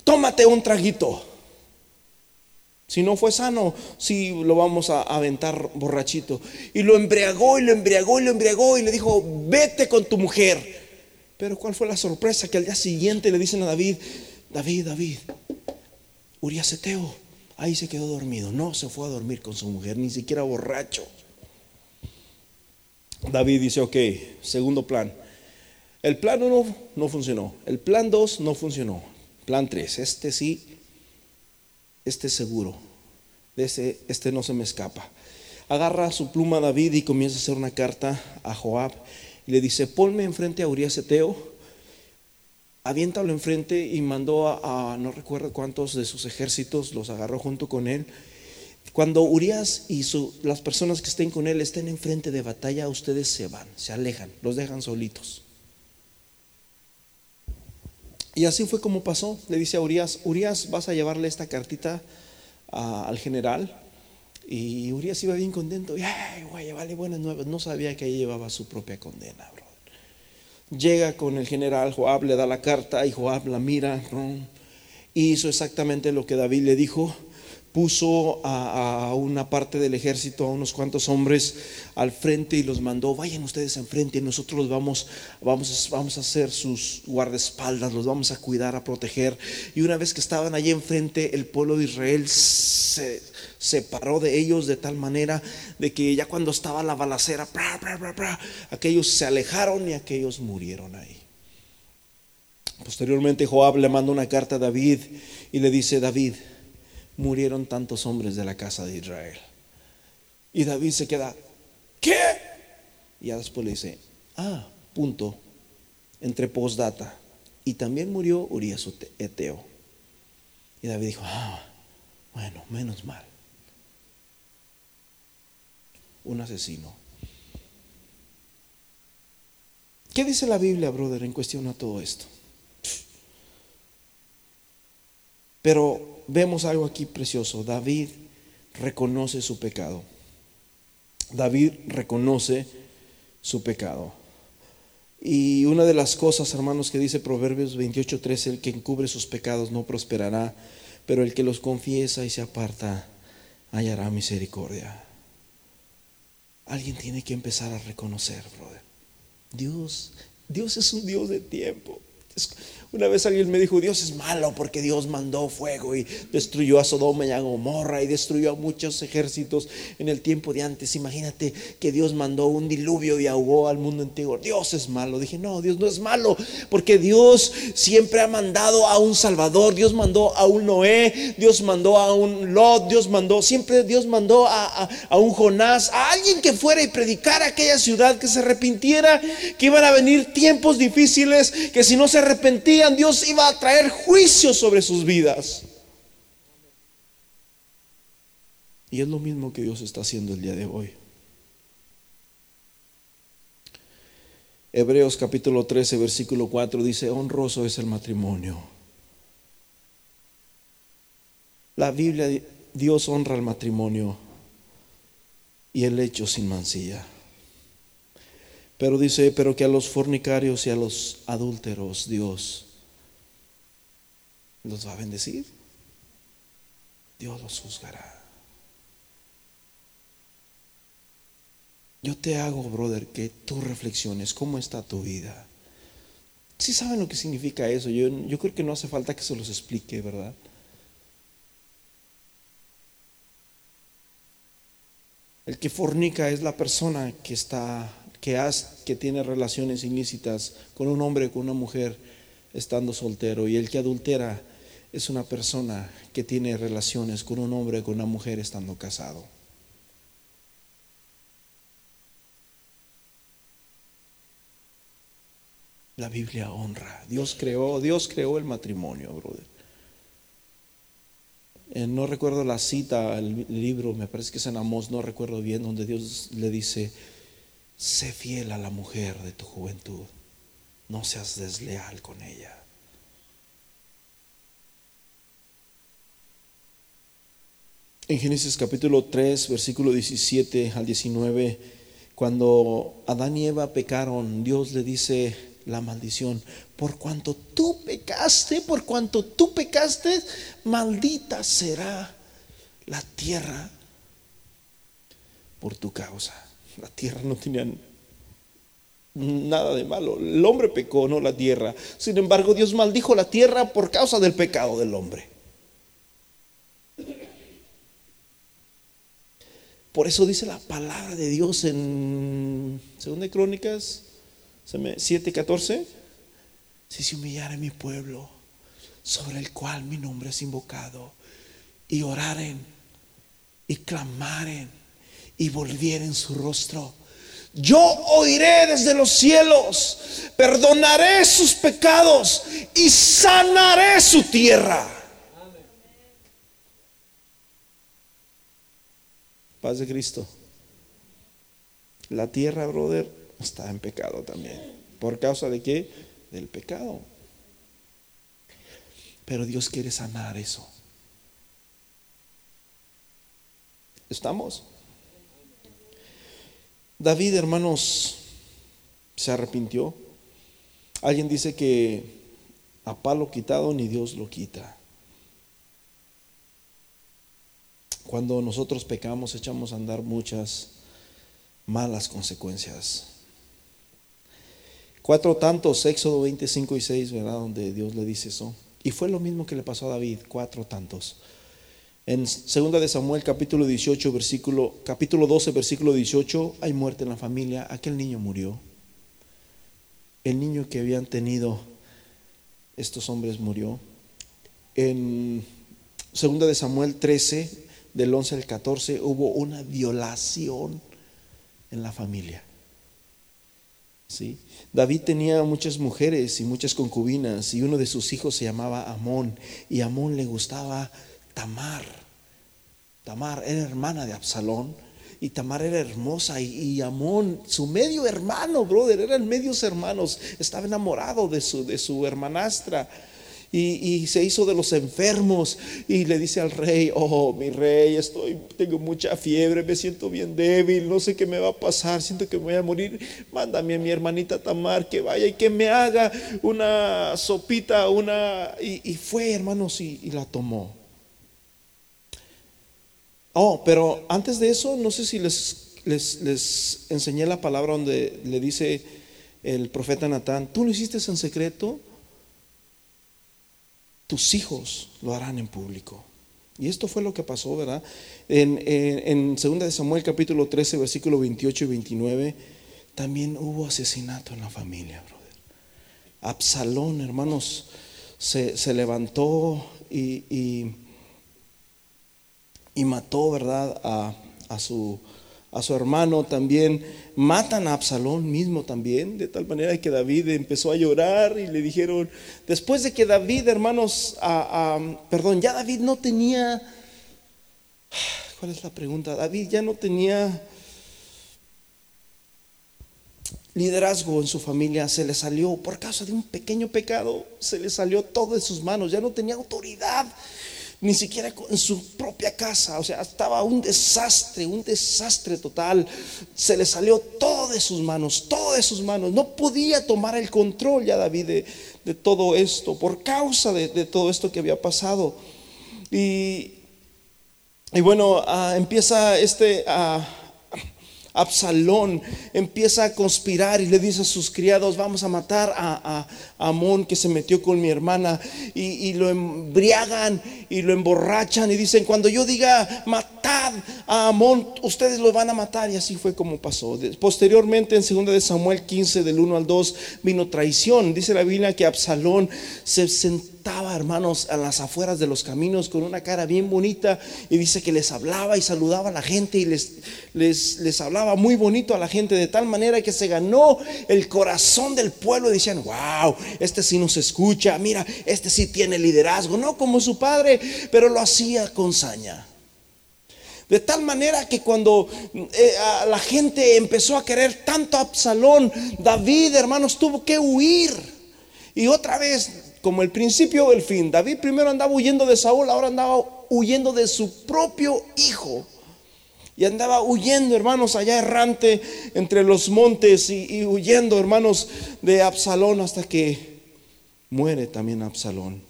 tómate un traguito. Si no fue sano, sí lo vamos a aventar borrachito. Y lo embriagó y lo embriagó y lo embriagó y le dijo, vete con tu mujer. Pero ¿cuál fue la sorpresa? Que al día siguiente le dicen a David, David, David, Urias Eteo, ahí se quedó dormido. No se fue a dormir con su mujer, ni siquiera borracho. David dice, ok, segundo plan. El plan uno no funcionó. El plan dos no funcionó. Plan tres, este sí este seguro, de ese, este no se me escapa. Agarra su pluma David y comienza a hacer una carta a Joab y le dice, ponme enfrente a Urias Eteo, aviéntalo enfrente y mandó a, no recuerdo cuántos de sus ejércitos, los agarró junto con él. Cuando Urias y las personas que estén con él estén enfrente de batalla, ustedes se van, se alejan, los dejan solitos. Y así fue como pasó. Le dice a Urias, Urias, vas a llevarle esta cartita al general. Y Urias iba bien contento. Ay, güey, vale buenas nuevas. No sabía que ahí llevaba su propia condena, bro. Llega con el general, Joab le da la carta y Joab la mira. Y hizo exactamente lo que David le dijo puso a, una parte del ejército, a unos cuantos hombres al frente y los mandó, vayan ustedes enfrente, nosotros los vamos, vamos, vamos a hacer sus guardaespaldas, los vamos a cuidar, a proteger. Y una vez que estaban allí enfrente, el pueblo de Israel se separó de ellos de tal manera de que ya cuando estaba la balacera, aquellos se alejaron y aquellos murieron ahí. Posteriormente Joab le manda una carta a David y le dice, David, murieron tantos hombres de la casa de Israel. Y David se queda, ¿qué? Y después le dice, ah, punto, entre postdata. Y también murió Urias Eteo. Y David dijo, ah, bueno, menos mal. Un asesino. ¿Qué dice la Biblia, brother, en cuestión a todo esto? Pero vemos algo aquí precioso. David reconoce su pecado. David reconoce su pecado. Y una de las cosas, hermanos, que dice Proverbios 28:13, el que encubre sus pecados no prosperará, pero el que los confiesa y se aparta hallará misericordia. Alguien tiene que empezar a reconocer, brother. Dios, Dios es un Dios de tiempo. Una vez alguien me dijo, Dios es malo porque Dios mandó fuego y destruyó a Sodoma y a Gomorra y destruyó a muchos ejércitos en el tiempo de antes. Imagínate que Dios mandó un diluvio y ahogó al mundo entero. Dios es malo. Dije, no, Dios no es malo porque Dios siempre ha mandado a un Salvador. Dios mandó a un Noé, Dios mandó a un Lot, Dios mandó, siempre Dios mandó a, a un Jonás, a alguien que fuera y predicara aquella ciudad, que se arrepintiera, que iban a venir tiempos difíciles, que si no se Dios iba a traer juicio sobre sus vidas. Y es lo mismo que Dios está haciendo el día de hoy. Hebreos capítulo 13, versículo 4 dice, honroso es el matrimonio. La Biblia, Dios honra el matrimonio y el hecho sin mancilla. Pero dice, pero que a los fornicarios y a los adúlteros Dios los va a bendecir. Dios los juzgará. Yo te hago, brother, que tú reflexiones cómo está tu vida. Si saben lo que significa eso, yo, yo creo que no hace falta que se los explique, ¿verdad? El que fornica es la persona que está, que, que tiene relaciones ilícitas con un hombre, con una mujer, estando soltero. Y el que adultera es una persona que tiene relaciones con un hombre, con una mujer estando casado. La Biblia honra. Dios creó, Dios creó el matrimonio, brother. Eh, no recuerdo la cita, el libro, me parece que es en Amós, no recuerdo bien, donde Dios le dice, sé fiel a la mujer de tu juventud, no seas desleal con ella. En Génesis capítulo 3, versículo 17 al 19, cuando Adán y Eva pecaron, Dios le dice la maldición, por cuanto tú pecaste, por cuanto tú pecaste, maldita será la tierra por tu causa. La tierra no tenía nada de malo. El hombre pecó, no la tierra. Sin embargo, Dios maldijo la tierra por causa del pecado del hombre. Por eso dice la palabra de Dios en Segunda Crónicas 7:14. Si se humillare mi pueblo, sobre el cual mi nombre es invocado, y oraren, y clamaren, y volvieren su rostro, Yo oiré desde los cielos, perdonaré sus pecados y sanaré su tierra. Paz de Cristo. La tierra, brother, está en pecado también. ¿Por causa de qué? Del pecado. Pero Dios quiere sanar eso. ¿Estamos? David, hermanos, se arrepintió. Alguien dice que a palo quitado ni Dios lo quita. Cuando nosotros pecamos echamos a andar muchas malas consecuencias. Cuatro tantos, Éxodo 25 y 6, ¿verdad? Donde Dios le dice eso. Y fue lo mismo que le pasó a David, cuatro tantos. En 2 de Samuel capítulo 18 versículo capítulo 12 versículo 18 hay muerte en la familia, aquel niño murió. El niño que habían tenido estos hombres murió. En 2 de Samuel 13 del 11 al 14 hubo una violación en la familia. ¿Sí? David tenía muchas mujeres y muchas concubinas y uno de sus hijos se llamaba Amón y Amón le gustaba Tamar. Tamar era hermana de Absalón y Tamar era hermosa y, Amón, su medio hermano, brother, eran medios hermanos, estaba enamorado de su, de su hermanastra. Y, se hizo de los enfermos y le dice al rey, oh mi rey, estoy, tengo mucha fiebre, me siento bien débil, no sé qué me va a pasar, siento que me voy a morir, mándame a mi hermanita Tamar que vaya y que me haga una sopita, una... Y, fue, hermanos, y la tomó. Oh, pero antes de eso, no sé si les, les, enseñé la palabra donde le dice el profeta Natán, tú lo hiciste en secreto, tus hijos lo harán en público. Y esto fue lo que pasó, ¿verdad? En, en, 2 de Samuel capítulo 13, versículo 28 y 29, también hubo asesinato en la familia, brother. Absalón, hermanos, se, levantó y y mató, ¿verdad?, a, su, a su hermano también. Matan a Absalón mismo también, de tal manera que David empezó a llorar y le dijeron, después de que David, hermanos, perdón, ya David no tenía, ¿cuál es la pregunta? David ya no tenía liderazgo en su familia, se le salió por causa de un pequeño pecado, se le salió todo de sus manos, ya no tenía autoridad ni siquiera en su propia casa, o sea, estaba un desastre, un desastre total. Se le salió todo de sus manos, todo de sus manos. No podía tomar el control ya David de, todo esto, por causa de, todo esto que había pasado. Y, y bueno, ah, empieza este... a Absalón empieza a conspirar y le dice a sus criados, vamos a matar a, Amón que se metió con mi hermana y, lo embriagan y lo emborrachan y dicen, cuando yo diga matad a Amón, ustedes lo van a matar y así fue como pasó. Posteriormente en 2 de Samuel 15 del 1 al 2 vino traición. Dice la Biblia que Absalón se sentó estaba, hermanos, a las afueras de los caminos con una cara bien bonita y dice que les hablaba y saludaba a la gente y les, les, les hablaba muy bonito a la gente de tal manera que se ganó el corazón del pueblo y decían, wow, este sí nos escucha, mira, este sí tiene liderazgo, no como su padre, pero lo hacía con saña. De tal manera que cuando eh, la gente empezó a querer tanto a Absalón, David, hermanos, tuvo que huir. Y otra vez como el principio o el fin. David primero andaba huyendo de Saúl, ahora andaba huyendo de su propio hijo. Y andaba huyendo, hermanos, allá errante entre los montes y, huyendo, hermanos, de Absalón hasta que muere también Absalón.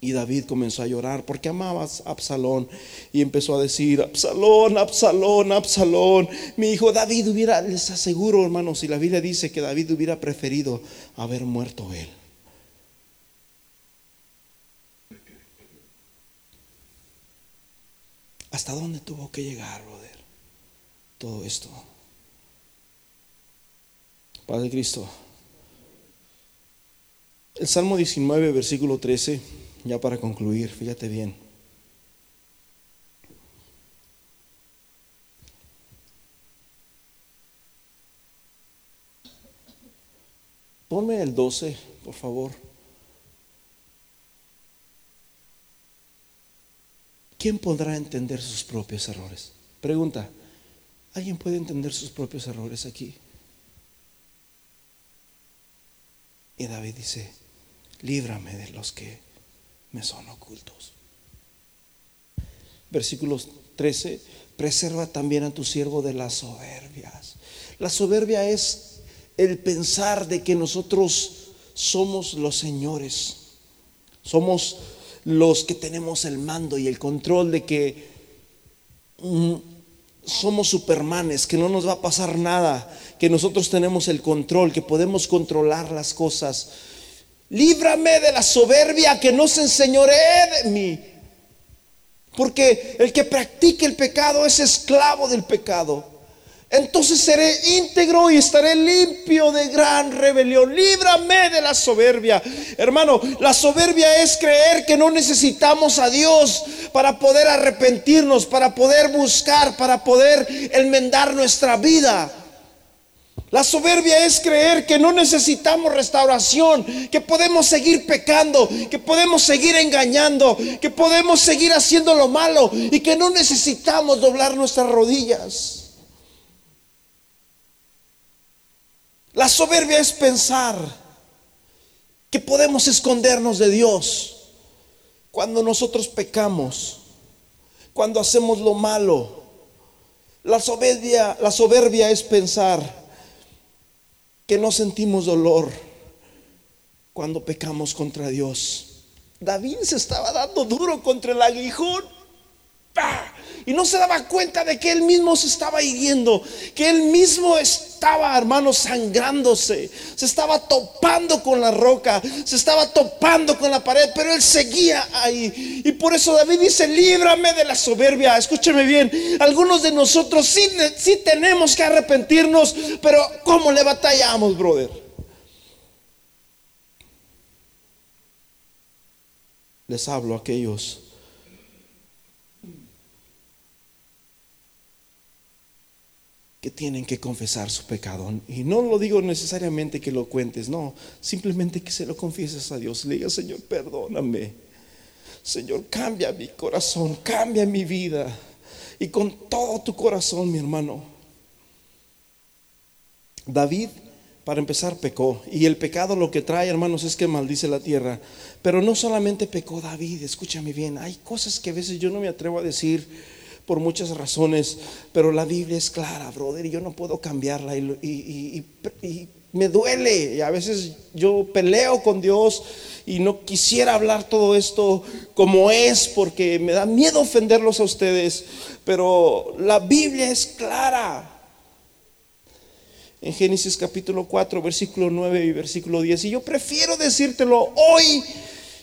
Y David comenzó a llorar porque amaba a Absalón y empezó a decir, Absalón, Absalón, Absalón. Mi hijo David hubiera, les aseguro, hermanos, y la Biblia dice que David hubiera preferido haber muerto él. ¿Hasta dónde tuvo que llegar, brother? Todo esto. Padre Cristo. El Salmo 19, versículo 13, ya para concluir, fíjate bien. Ponme el 12, por favor. ¿Quién podrá entender sus propios errores? Pregunta, ¿alguien puede entender sus propios errores aquí? Y David dice, líbrame de los que me son ocultos. Versículos 13, preserva también a tu siervo de las soberbias. La soberbia es el pensar de que nosotros somos los señores, somos los que tenemos el mando y el control de que mm, somos supermanes, que no nos va a pasar nada, que nosotros tenemos el control, que podemos controlar las cosas. Líbrame de la soberbia que no se enseñoree de mí. Porque el que practique el pecado es esclavo del pecado. Entonces seré íntegro y estaré limpio de gran rebelión. Líbrame de la soberbia. Hermano, la soberbia es creer que no necesitamos a Dios para poder arrepentirnos, para poder buscar, para poder enmendar nuestra vida. La soberbia es creer que no necesitamos restauración, que podemos seguir pecando, que podemos seguir engañando, que podemos seguir haciendo lo malo y que no necesitamos doblar nuestras rodillas. La soberbia es pensar que podemos escondernos de Dios cuando nosotros pecamos, cuando hacemos lo malo. La soberbia, la soberbia es pensar que no sentimos dolor cuando pecamos contra Dios. David se estaba dando duro contra el aguijón. Y no se daba cuenta de que él mismo se estaba hiriendo, que él mismo estaba, hermano, sangrándose, se estaba topando con la roca, se estaba topando con la pared, pero él seguía ahí. Y por eso David dice, líbrame de la soberbia. Escúcheme bien, algunos de nosotros sí, sí tenemos que arrepentirnos, pero ¿cómo le batallamos, brother? Les hablo a aquellos que tienen que confesar su pecado. Y no lo digo necesariamente que lo cuentes, no, simplemente que se lo confieses a Dios. Le diga, Señor, perdóname. Señor, cambia mi corazón, cambia mi vida. Y con todo tu corazón, mi hermano. David, para empezar, pecó. Y el pecado lo que trae, hermanos, es que maldice la tierra. Pero no solamente pecó David, escúchame bien, hay cosas que a veces yo no me atrevo a decir por muchas razones, pero la Biblia es clara, brother, y yo no puedo cambiarla y, me duele. Y a veces yo peleo con Dios y no quisiera hablar todo esto como es porque me da miedo ofenderlos a ustedes, pero la Biblia es clara. En Génesis capítulo 4, versículo 9 y versículo 10. Y yo prefiero decírtelo hoy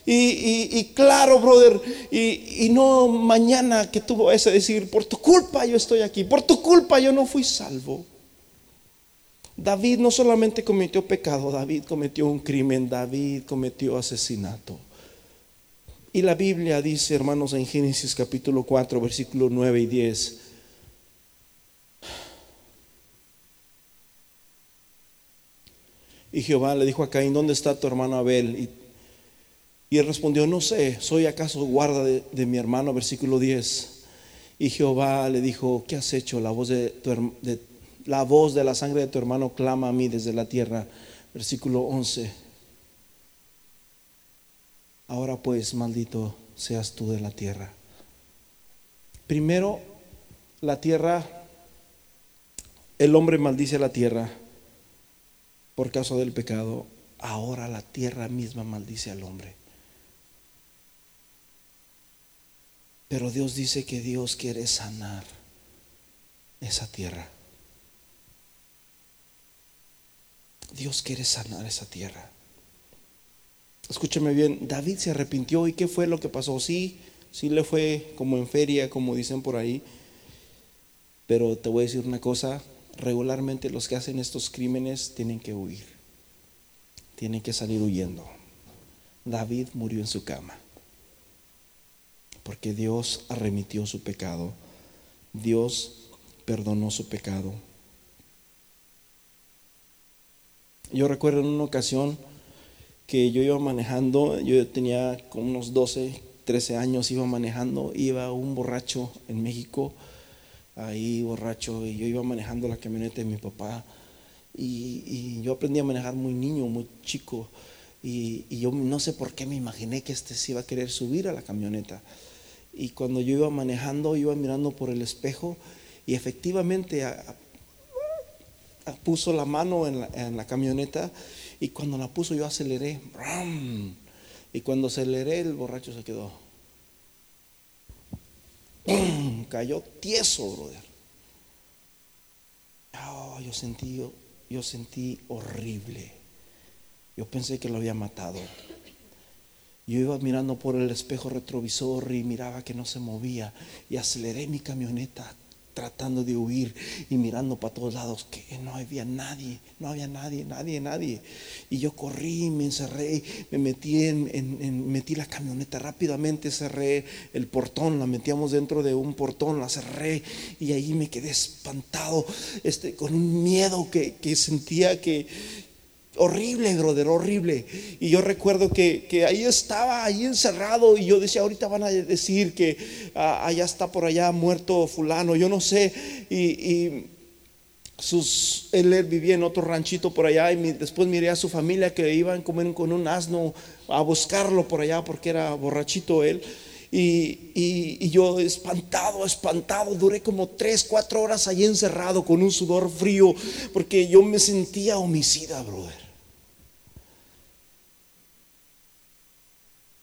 y, claro, brother, y, no mañana que tuvo ese decir, por tu culpa yo estoy aquí, por tu culpa yo no fui salvo. David no solamente cometió pecado, David cometió un crimen, David cometió asesinato. Y la Biblia dice, hermanos, en Génesis capítulo 4, versículo 9 y 10. Y Jehová le dijo a Caín, ¿dónde está tu hermano Abel? Y él respondió, no sé, ¿soy acaso guarda de, mi hermano? Versículo 10. Y Jehová le dijo, ¿qué has hecho? La voz de, la voz de la sangre de tu hermano clama a mí desde la tierra. Versículo 11. Ahora pues, maldito seas tú de la tierra. Primero, la tierra, el hombre maldice la tierra por causa del pecado. Ahora la tierra misma maldice al hombre. Pero Dios dice que Dios quiere sanar esa tierra. Dios quiere sanar esa tierra. Escúcheme bien, David se arrepintió y ¿qué fue lo que pasó? Sí, sí le fue como en feria, como dicen por ahí. Pero te voy a decir una cosa, regularmente los que hacen estos crímenes tienen que huir. Tienen que salir huyendo. David murió en su cama porque Dios arremitió su pecado, Dios perdonó su pecado. Yo recuerdo en una ocasión que yo iba manejando, yo tenía como unos 12, 13 años, iba manejando, iba un borracho en México, ahí borracho, y yo iba manejando la camioneta de mi papá, y, yo aprendí a manejar muy niño, muy chico, y, yo no sé por qué me imaginé que este se iba a querer subir a la camioneta. Y cuando yo iba manejando, iba mirando por el espejo, y efectivamente puso la mano en la, camioneta, y cuando la puso yo aceleré. Y cuando aceleré el borracho se quedó. Cayó tieso, brother. Oh, yo sentí, yo sentí horrible. Yo pensé que lo había matado. Yo iba mirando por el espejo retrovisor y miraba que no se movía y aceleré mi camioneta tratando de huir y mirando para todos lados, que no había nadie, no había nadie, nadie, nadie. Y yo corrí, me encerré, me metí en, metí la camioneta rápidamente, cerré el portón, la metíamos dentro de un portón, la cerré y ahí me quedé espantado, este, con un miedo que, que sentía que, Horrible, brother, horrible. Y yo recuerdo que, ahí estaba, ahí encerrado, y yo decía, ahorita van a decir que ah, allá está por allá muerto fulano, yo no sé. Y, sus, él, vivía en otro ranchito por allá, y después miré a su familia que iban comer con un asno a buscarlo por allá porque era borrachito él. Y, y, yo espantado, espantado, duré como tres, cuatro horas ahí encerrado con un sudor frío, porque yo me sentía homicida, brother.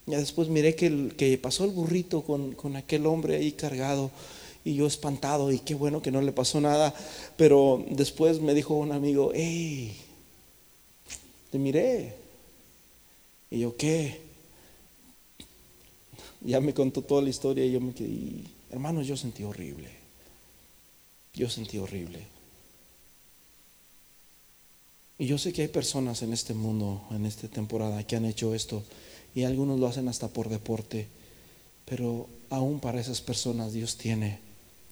Ya después miré que, pasó el burrito con, aquel hombre ahí cargado y yo espantado y qué bueno que no le pasó nada. Pero después me dijo un amigo, hey, te miré. Y yo, ¿qué? Ya me contó toda la historia y yo me quedé, hermanos, yo sentí horrible. Yo sentí horrible. Y yo sé que hay personas en este mundo, en esta temporada, que han hecho esto y algunos lo hacen hasta por deporte, pero aún para esas personas Dios tiene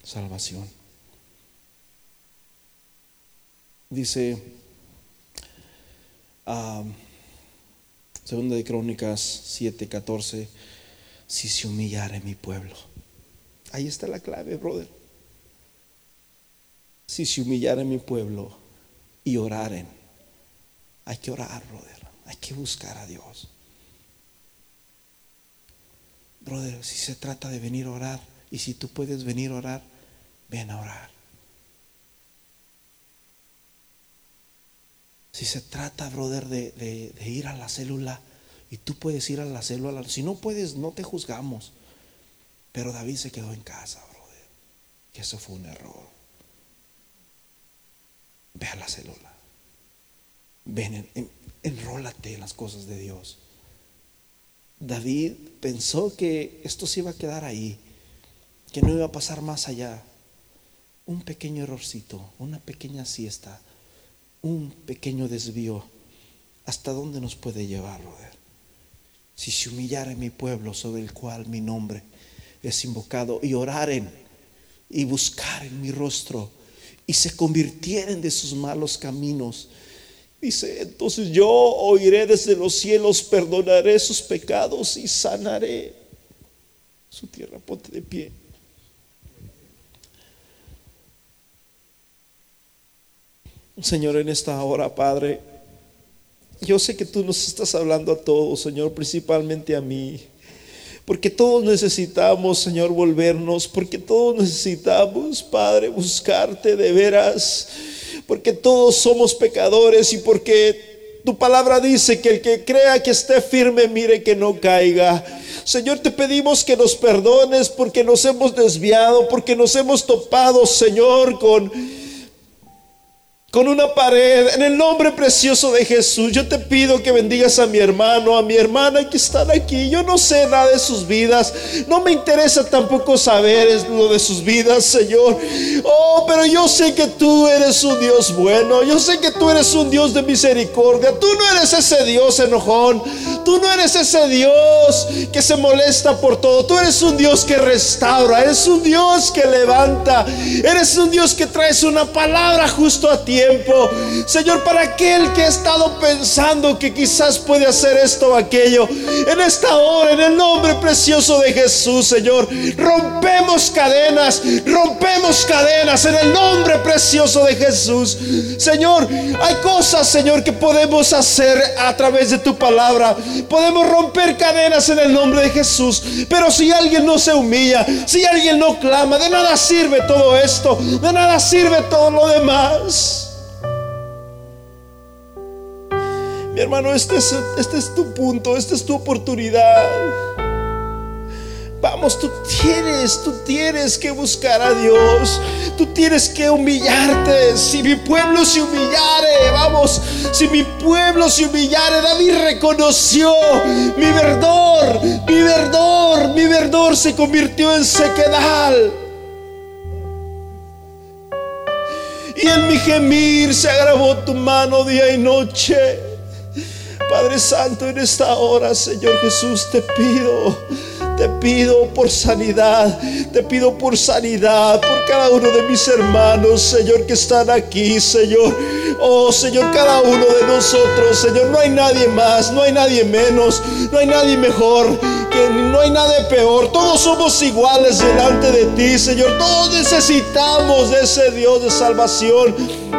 salvación. Dice, segunda de Crónicas 7:14, si se humillare mi pueblo. Ahí está la clave, brother. Si se humillare mi pueblo y oraren. Hay que orar, brother. Hay que buscar a Dios. Brother, si se trata de venir a orar y si tú puedes venir a orar, ven a orar. Si se trata, brother, de, ir a la célula y tú puedes ir a la célula, si no puedes, no te juzgamos. Pero David se quedó en casa, brother. Que eso fue un error. Ve a la célula. Ven, enrólate en las cosas de Dios. David pensó que esto se iba a quedar ahí, que no iba a pasar más allá. Un pequeño errorcito, una pequeña siesta, un pequeño desvío. ¿Hasta dónde nos puede llevar, Robert? Si se humillara mi pueblo sobre el cual mi nombre es invocado y oraren y buscaren mi rostro y se convirtieren de sus malos caminos Dice, entonces yo oiré desde los cielos, perdonaré sus pecados y sanaré su tierra. Ponte de pie. Señor, en esta hora, Padre, yo sé que tú nos estás hablando a todos, Señor, principalmente a mí. Porque todos necesitamos, Señor, volvernos. Porque todos necesitamos, Padre, buscarte de veras porque todos somos pecadores y porque tu palabra dice que el que crea que esté firme, mire que no caiga. Señor, te pedimos que nos perdones porque nos hemos desviado, porque nos hemos topado, Señor, con con una pared. En el nombre precioso de Jesús, yo te pido que bendigas a mi hermano, a mi hermana que están aquí. Yo no sé nada de sus vidas. No me interesa tampoco saber lo de sus vidas, Señor. Oh, pero yo sé que tú eres un Dios bueno. Yo sé que tú eres un Dios de misericordia. Tú no eres ese Dios enojón. Tú no eres ese Dios que se molesta por todo. Tú eres un Dios que restaura. Eres un Dios que levanta. Eres un Dios que traes una palabra justo a ti Señor, para aquel que ha estado pensando que quizás puede hacer esto o aquello, en esta hora, en el nombre precioso de Jesús, Señor, rompemos cadenas, rompemos cadenas en el nombre precioso de Jesús. Señor, hay cosas, Señor, que podemos hacer a través de tu palabra. Podemos romper cadenas en el nombre de Jesús. Pero si alguien no se humilla, si alguien no clama, de nada sirve todo esto, de nada sirve todo lo demás. Mi hermano, este es, este es tu punto, esta es tu oportunidad. Vamos, tú tienes, tú tienes que buscar a Dios. Tú tienes que humillarte. Si mi pueblo se humillare, vamos, si mi pueblo se humillare, David reconoció mi verdor, mi verdor, mi verdor se convirtió en sequedal. Y en mi gemir se agravó tu mano día y noche. Padre Santo, en esta hora, Señor Jesús, te pido te pido por sanidad, te pido por sanidad por cada uno de mis hermanos, Señor, que están aquí, Señor. Oh, Señor, cada uno de nosotros, Señor, no hay nadie más, no hay nadie menos, no hay nadie mejor, que no hay nada peor. Todos somos iguales delante de ti, Señor. Todos necesitamos de ese Dios de salvación.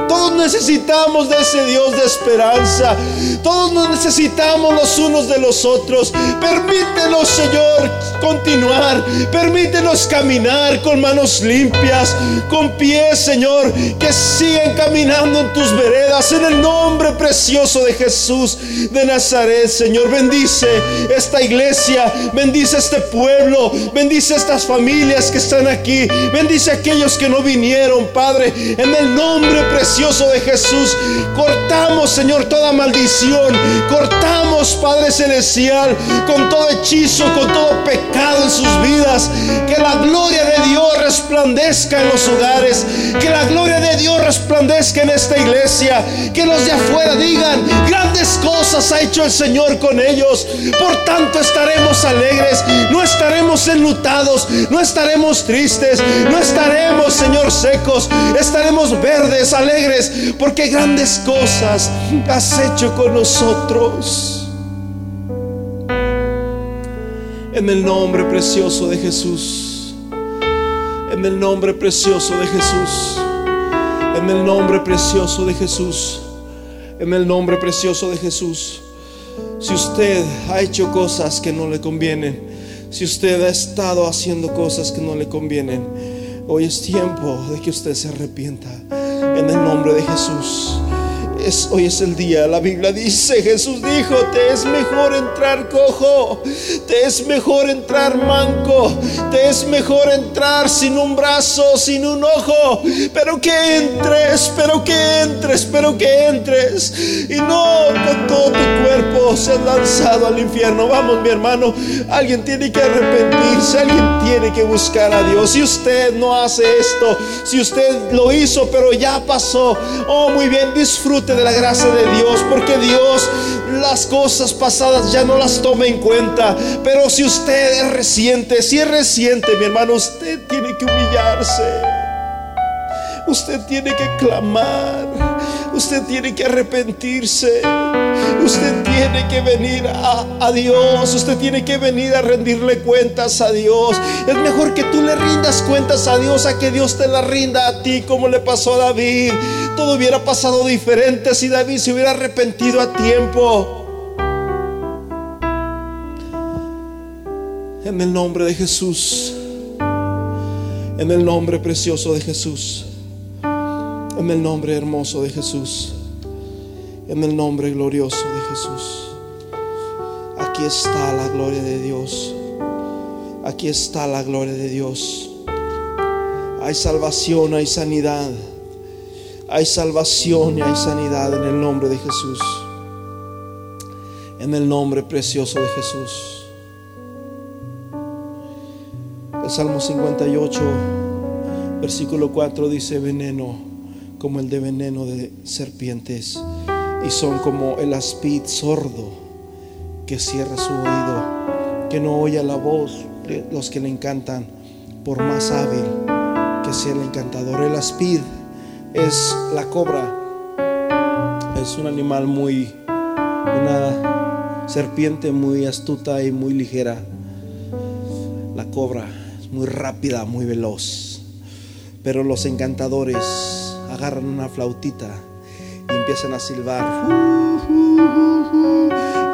Todos necesitamos de ese Dios de esperanza. Todos nos necesitamos los unos de los otros. Permítenos, Señor, continuar. Permítenos caminar con manos limpias, con pies, Señor, que siguen caminando en tus veredas. En el nombre precioso de Jesús de Nazaret, Señor, bendice esta iglesia, bendice este pueblo, bendice estas familias que están aquí, bendice aquellos que no vinieron, Padre, en el nombre precioso de Jesús. Cortamos, Señor, toda maldición, cortamos, Padre Celestial, con todo hechizo, con todo pecado en sus vidas. Que la gloria de Dios resplandezca en los hogares. Que la gloria de Dios resplandezca en esta iglesia. Que los de afuera digan, grandes cosas ha hecho el Señor con ellos. Por tanto estaremos alegres, no estaremos enlutados, no estaremos tristes, no estaremos, Señor, secos. Estaremos verdes, alegres, porque grandes cosas has hecho con nosotros. En el nombre precioso de Jesús. En el nombre precioso de Jesús. En el nombre precioso de Jesús. En el nombre precioso de Jesús. Si usted ha hecho cosas que no le convienen, si usted ha estado haciendo cosas que no le convienen, hoy es tiempo de que usted se arrepienta. En el nombre de Jesús hoy es el día. La Biblia dice, Jesús dijo, te es mejor entrar cojo, te es mejor entrar manco, te es mejor entrar sin un brazo, sin un ojo, pero que entres, pero que entres, pero que entres. Y no con todo tu cuerpo seas lanzado al infierno. Vamos, mi hermano, alguien tiene que arrepentirse, alguien tiene que buscar a Dios. Si usted no hace esto, si usted lo hizo, pero ya pasó, oh, muy bien, disfrute de la gracia de Dios, porque Dios las cosas pasadas ya no las toma en cuenta. Pero si usted es reciente, si es reciente, mi hermano, usted tiene que humillarse. Usted tiene que clamar. Usted tiene que arrepentirse. Usted tiene que venir a, Dios. Usted tiene que venir a rendirle cuentas a Dios. Es mejor que tú le rindas cuentas a Dios a que Dios te la rinda a ti como le pasó a David. Todo hubiera pasado diferente si David se hubiera arrepentido a tiempo. En el nombre de Jesús. En el nombre precioso de Jesús. En el nombre hermoso de Jesús. En el nombre glorioso de Jesús. Aquí está la gloria de Dios. Aquí está la gloria de Dios. Hay salvación, hay sanidad. Hay salvación y hay sanidad en el nombre de Jesús. En el nombre precioso de Jesús. El Salmo 58, versículo 4 dice veneno como el de veneno de serpientes y son como el aspid sordo que cierra su oído, que no oye la voz de los que le encantan, por más hábil que sea el encantador. El aspid es la cobra es un animal muy, una serpiente muy astuta y muy ligera. La cobra es muy rápida, muy veloz. Pero los encantadores agarran una flautita y empiezan a silbar.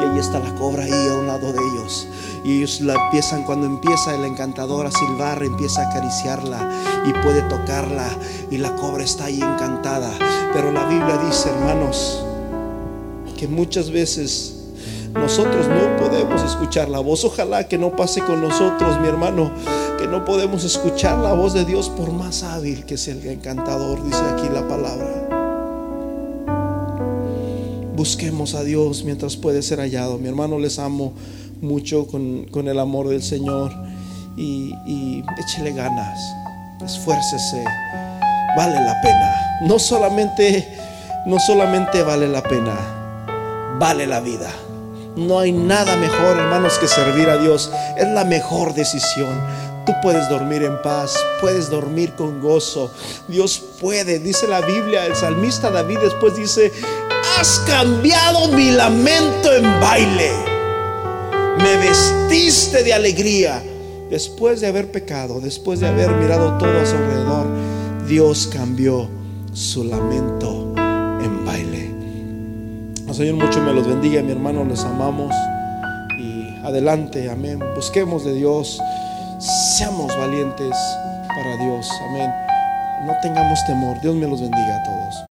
Y ahí está la cobra ahí a un lado de ellos. Y ellos la empiezan, cuando empieza el encantador a silbar, empieza a acariciarla y puede tocarla. Y la cobra está ahí encantada. Pero la Biblia dice, hermanos, que muchas veces nosotros no podemos escuchar la voz. Ojalá que no pase con nosotros, mi hermano, que no podemos escuchar la voz de Dios por más hábil que sea el encantador, dice aquí la palabra. Busquemos a Dios mientras puede ser hallado. Mi hermano, les amo mucho con, con el amor del Señor y, y échele ganas, esfuércese, vale la pena. No solamente, no solamente vale la pena, vale la vida. No hay nada mejor, hermanos, que servir a Dios. Es la mejor decisión. Puedes dormir en paz, puedes dormir con gozo. Dios puede, dice la Biblia, el salmista David después dice, has cambiado mi lamento en baile. Me vestiste de alegría. Después de haber pecado, después de haber mirado todo a su alrededor, Dios cambió su lamento en baile. El Señor mucho me los bendiga, mi hermano, les amamos. Y adelante, amén. Busquemos de Dios, seamos valientes para Dios, amén. No tengamos temor. Dios me los bendiga a todos.